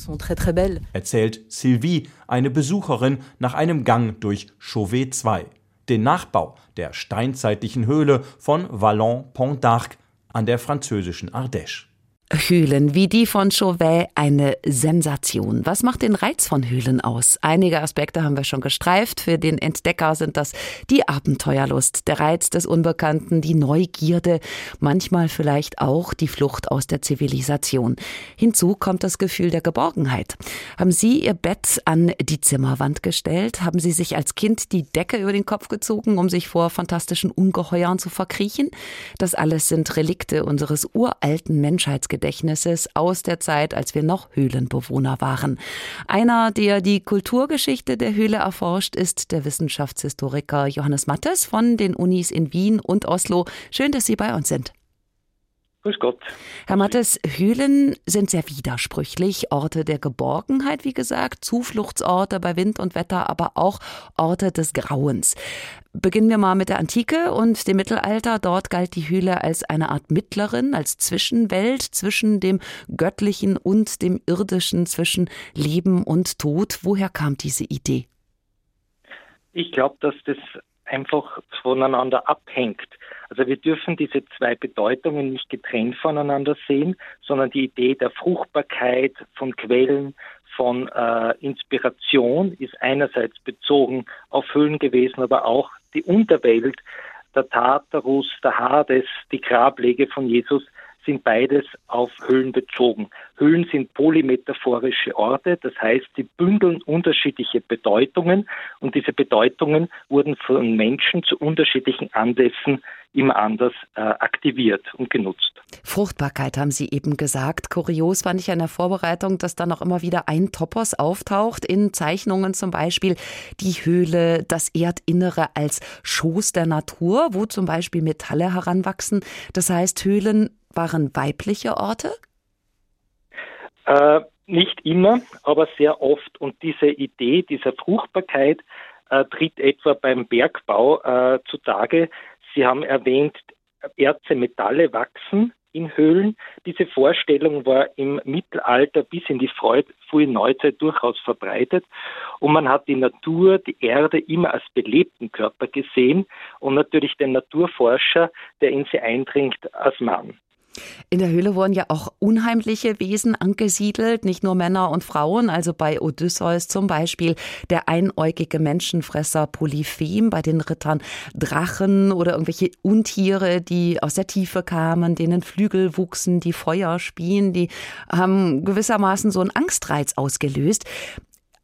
Speaker 3: Erzählt Sylvie, eine Besucherin, nach einem Gang durch Chauvet 2 den Nachbau der steinzeitlichen Höhle von Vallon-Pont d'Arc an der französischen Ardèche.
Speaker 1: Höhlen wie die von Chauvet eine Sensation. Was macht den Reiz von Höhlen aus? Einige Aspekte haben wir schon gestreift. Für den Entdecker sind das die Abenteuerlust, der Reiz des Unbekannten, die Neugierde, manchmal vielleicht auch die Flucht aus der Zivilisation. Hinzu kommt das Gefühl der Geborgenheit. Haben Sie Ihr Bett an die Zimmerwand gestellt? Haben Sie sich als Kind die Decke über den Kopf gezogen, um sich vor fantastischen Ungeheuern zu verkriechen? Das alles sind Relikte unseres uralten Menschheitsgedächtnisses. Gedächtnisses aus der Zeit, als wir noch Höhlenbewohner waren. Einer, der die Kulturgeschichte der Höhle erforscht, ist der Wissenschaftshistoriker Johannes Mattes von den Unis in Wien und Oslo. Schön, dass Sie bei uns sind.
Speaker 16: Grüß Gott.
Speaker 1: Herr Mattes, Höhlen sind sehr widersprüchlich. Orte der Geborgenheit, wie gesagt, Zufluchtsorte bei Wind und Wetter, aber auch Orte des Grauens. Beginnen wir mal mit der Antike und dem Mittelalter. Dort galt die Höhle als eine Art Mittlerin, als Zwischenwelt zwischen dem Göttlichen und dem Irdischen, zwischen Leben und Tod. Woher kam diese Idee?
Speaker 16: Ich glaube, dass das einfach voneinander abhängt. Also wir dürfen diese zwei Bedeutungen nicht getrennt voneinander sehen, sondern die Idee der Fruchtbarkeit von Quellen, von äh, Inspiration ist einerseits bezogen auf Höhlen gewesen, aber auch die Unterwelt, der Tartarus, der Hades, die Grablege von Jesus sind beides auf Höhlen bezogen. Höhlen sind polymetaphorische Orte, das heißt, sie bündeln unterschiedliche Bedeutungen und diese Bedeutungen wurden von Menschen zu unterschiedlichen Anlässen immer anders äh, aktiviert und genutzt.
Speaker 1: Fruchtbarkeit haben Sie eben gesagt. Kurios fand ich in der Vorbereitung, dass dann auch immer wieder ein Topos auftaucht, in Zeichnungen zum Beispiel die Höhle, das Erdinnere als Schoß der Natur, wo zum Beispiel Metalle heranwachsen. Das heißt, Höhlen waren weibliche Orte?
Speaker 16: Äh, nicht immer, aber sehr oft. Und diese Idee dieser Fruchtbarkeit äh, tritt etwa beim Bergbau äh, zutage. Sie haben erwähnt, Erze, Metalle wachsen in Höhlen. Diese Vorstellung war im Mittelalter bis in die frühe Neuzeit durchaus verbreitet. Und man hat die Natur, die Erde immer als belebten Körper gesehen und natürlich den Naturforscher, der in sie eindringt, als Mann.
Speaker 1: In der Höhle wurden ja auch unheimliche Wesen angesiedelt, nicht nur Männer und Frauen, also bei Odysseus zum Beispiel der einäugige Menschenfresser Polyphem, bei den Rittern Drachen oder irgendwelche Untiere, die aus der Tiefe kamen, denen Flügel wuchsen, die Feuer spien, die haben gewissermaßen so einen Angstreiz ausgelöst.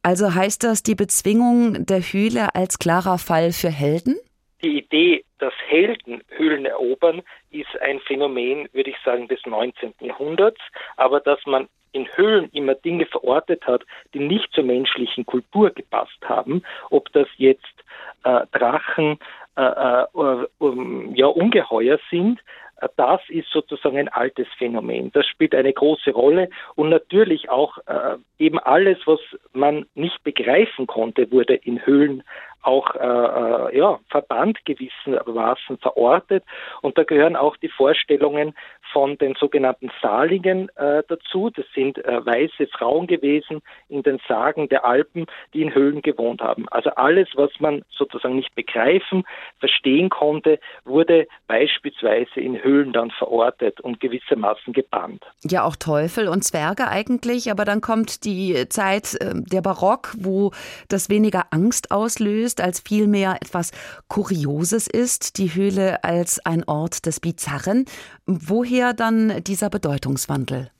Speaker 1: Also heißt das die Bezwingung der Höhle als klarer Fall für Helden?
Speaker 16: Die Idee, dass Helden Höhlen erobern, ist ein Phänomen, würde ich sagen, des 19. Jahrhunderts. Aber dass man in Höhlen immer Dinge verortet hat, die nicht zur menschlichen Kultur gepasst haben, ob das jetzt äh, Drachen, äh, äh, ja, Ungeheuer sind, äh, das ist sozusagen ein altes Phänomen. Das spielt eine große Rolle und natürlich auch äh, eben alles, was man nicht begreifen konnte, wurde in Höhlen auch äh, äh, ja, verbannt gewissermaßen verortet. Und da gehören auch die Vorstellungen von den sogenannten Salingen äh, dazu. Das sind äh, weiße Frauen gewesen in den Sagen der Alpen, die in Höhlen gewohnt haben. Also alles, was man sozusagen nicht begreifen, verstehen konnte, wurde beispielsweise in Höhlen dann verortet und gewissermaßen gebannt.
Speaker 1: Ja, auch Teufel und Zwerge eigentlich, aber dann kommt die Zeit äh, der Barock, wo das weniger Angst auslöst, als vielmehr etwas Kurioses ist, die Höhle als ein Ort des Bizarren. Woher woher dann dieser Bedeutungswandel?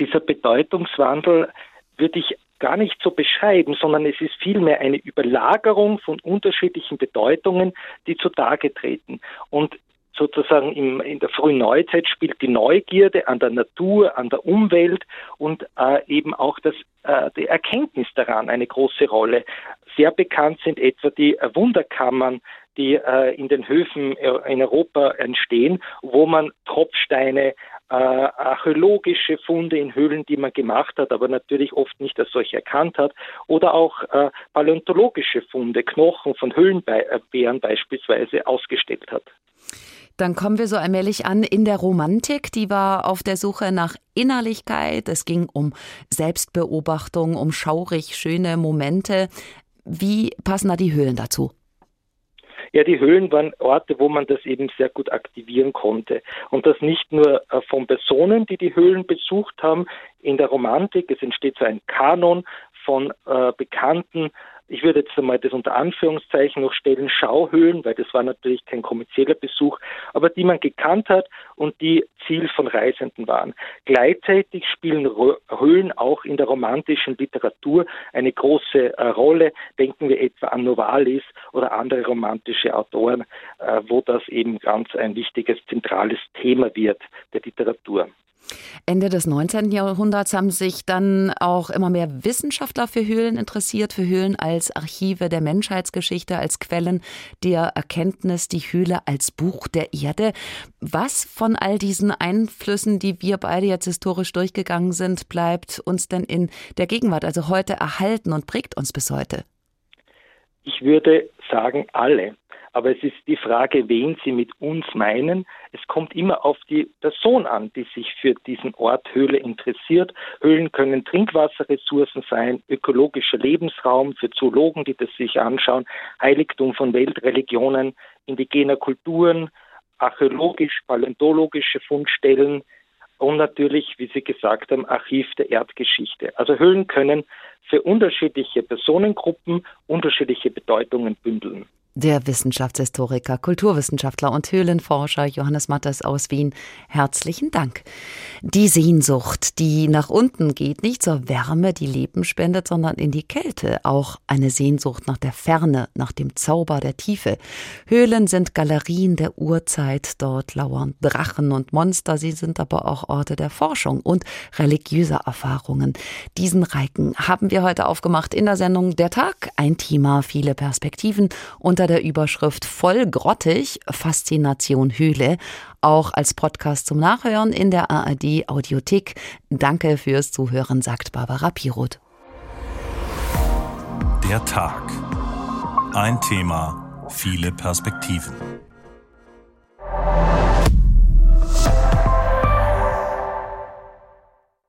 Speaker 16: Dieser Bedeutungswandel würde ich gar nicht so beschreiben, sondern es ist vielmehr eine Überlagerung von unterschiedlichen Bedeutungen, die zutage treten. Und sozusagen im, in der frühen Neuzeit spielt die Neugierde an der Natur, an der Umwelt und äh, eben auch das, äh, die Erkenntnis daran eine große Rolle. Sehr bekannt sind etwa die Wunderkammern die äh, in den Höfen äh, in Europa entstehen, wo man Tropfsteine, äh, archäologische Funde in Höhlen, die man gemacht hat, aber natürlich oft nicht als solche erkannt hat, oder auch äh, paläontologische Funde, Knochen von Höhlenbären beispielsweise ausgestellt hat.
Speaker 1: Dann kommen wir so allmählich an in der Romantik. Die war auf der Suche nach Innerlichkeit. Es ging um Selbstbeobachtung, um schaurig schöne Momente. Wie passen da die Höhlen dazu?
Speaker 16: Ja, die Höhlen waren Orte, wo man das eben sehr gut aktivieren konnte. Und das nicht nur äh, von Personen, die die Höhlen besucht haben. In der Romantik, es entsteht so ein Kanon von äh, bekannten ich würde jetzt einmal das unter Anführungszeichen noch stellen, Schauhöhlen, weil das war natürlich kein kommerzieller Besuch, aber die man gekannt hat und die Ziel von Reisenden waren. Gleichzeitig spielen Höhlen auch in der romantischen Literatur eine große äh, Rolle. Denken wir etwa an Novalis oder andere romantische Autoren, äh, wo das eben ganz ein wichtiges, zentrales Thema wird der Literatur.
Speaker 1: Ende des 19. Jahrhunderts haben sich dann auch immer mehr Wissenschaftler für Höhlen interessiert, für Höhlen als Archive der Menschheitsgeschichte, als Quellen der Erkenntnis, die Höhle als Buch der Erde. Was von all diesen Einflüssen, die wir beide jetzt historisch durchgegangen sind, bleibt uns denn in der Gegenwart, also heute erhalten und prägt uns bis heute?
Speaker 16: Ich würde sagen, alle. Aber es ist die Frage, wen Sie mit uns meinen. Es kommt immer auf die Person an, die sich für diesen Ort Höhle interessiert. Höhlen können Trinkwasserressourcen sein, ökologischer Lebensraum für Zoologen, die das sich anschauen, Heiligtum von Weltreligionen, indigener Kulturen, archäologisch, paläontologische Fundstellen und natürlich, wie Sie gesagt haben, Archiv der Erdgeschichte. Also Höhlen können für unterschiedliche Personengruppen unterschiedliche Bedeutungen bündeln.
Speaker 1: Der Wissenschaftshistoriker, Kulturwissenschaftler und Höhlenforscher Johannes Mattes aus Wien, herzlichen Dank. Die Sehnsucht, die nach unten geht, nicht zur Wärme, die Leben spendet, sondern in die Kälte. Auch eine Sehnsucht nach der Ferne, nach dem Zauber der Tiefe. Höhlen sind Galerien der Urzeit. Dort lauern Drachen und Monster. Sie sind aber auch Orte der Forschung und religiöser Erfahrungen. Diesen Reiken haben wir heute aufgemacht in der Sendung Der Tag. Ein Thema, viele Perspektiven und unter der Überschrift Voll grottig, Faszination Höhle, auch als Podcast zum Nachhören in der ARD Audiothek. Danke fürs Zuhören, sagt Barbara Piroth.
Speaker 2: Der Tag. Ein Thema, viele Perspektiven.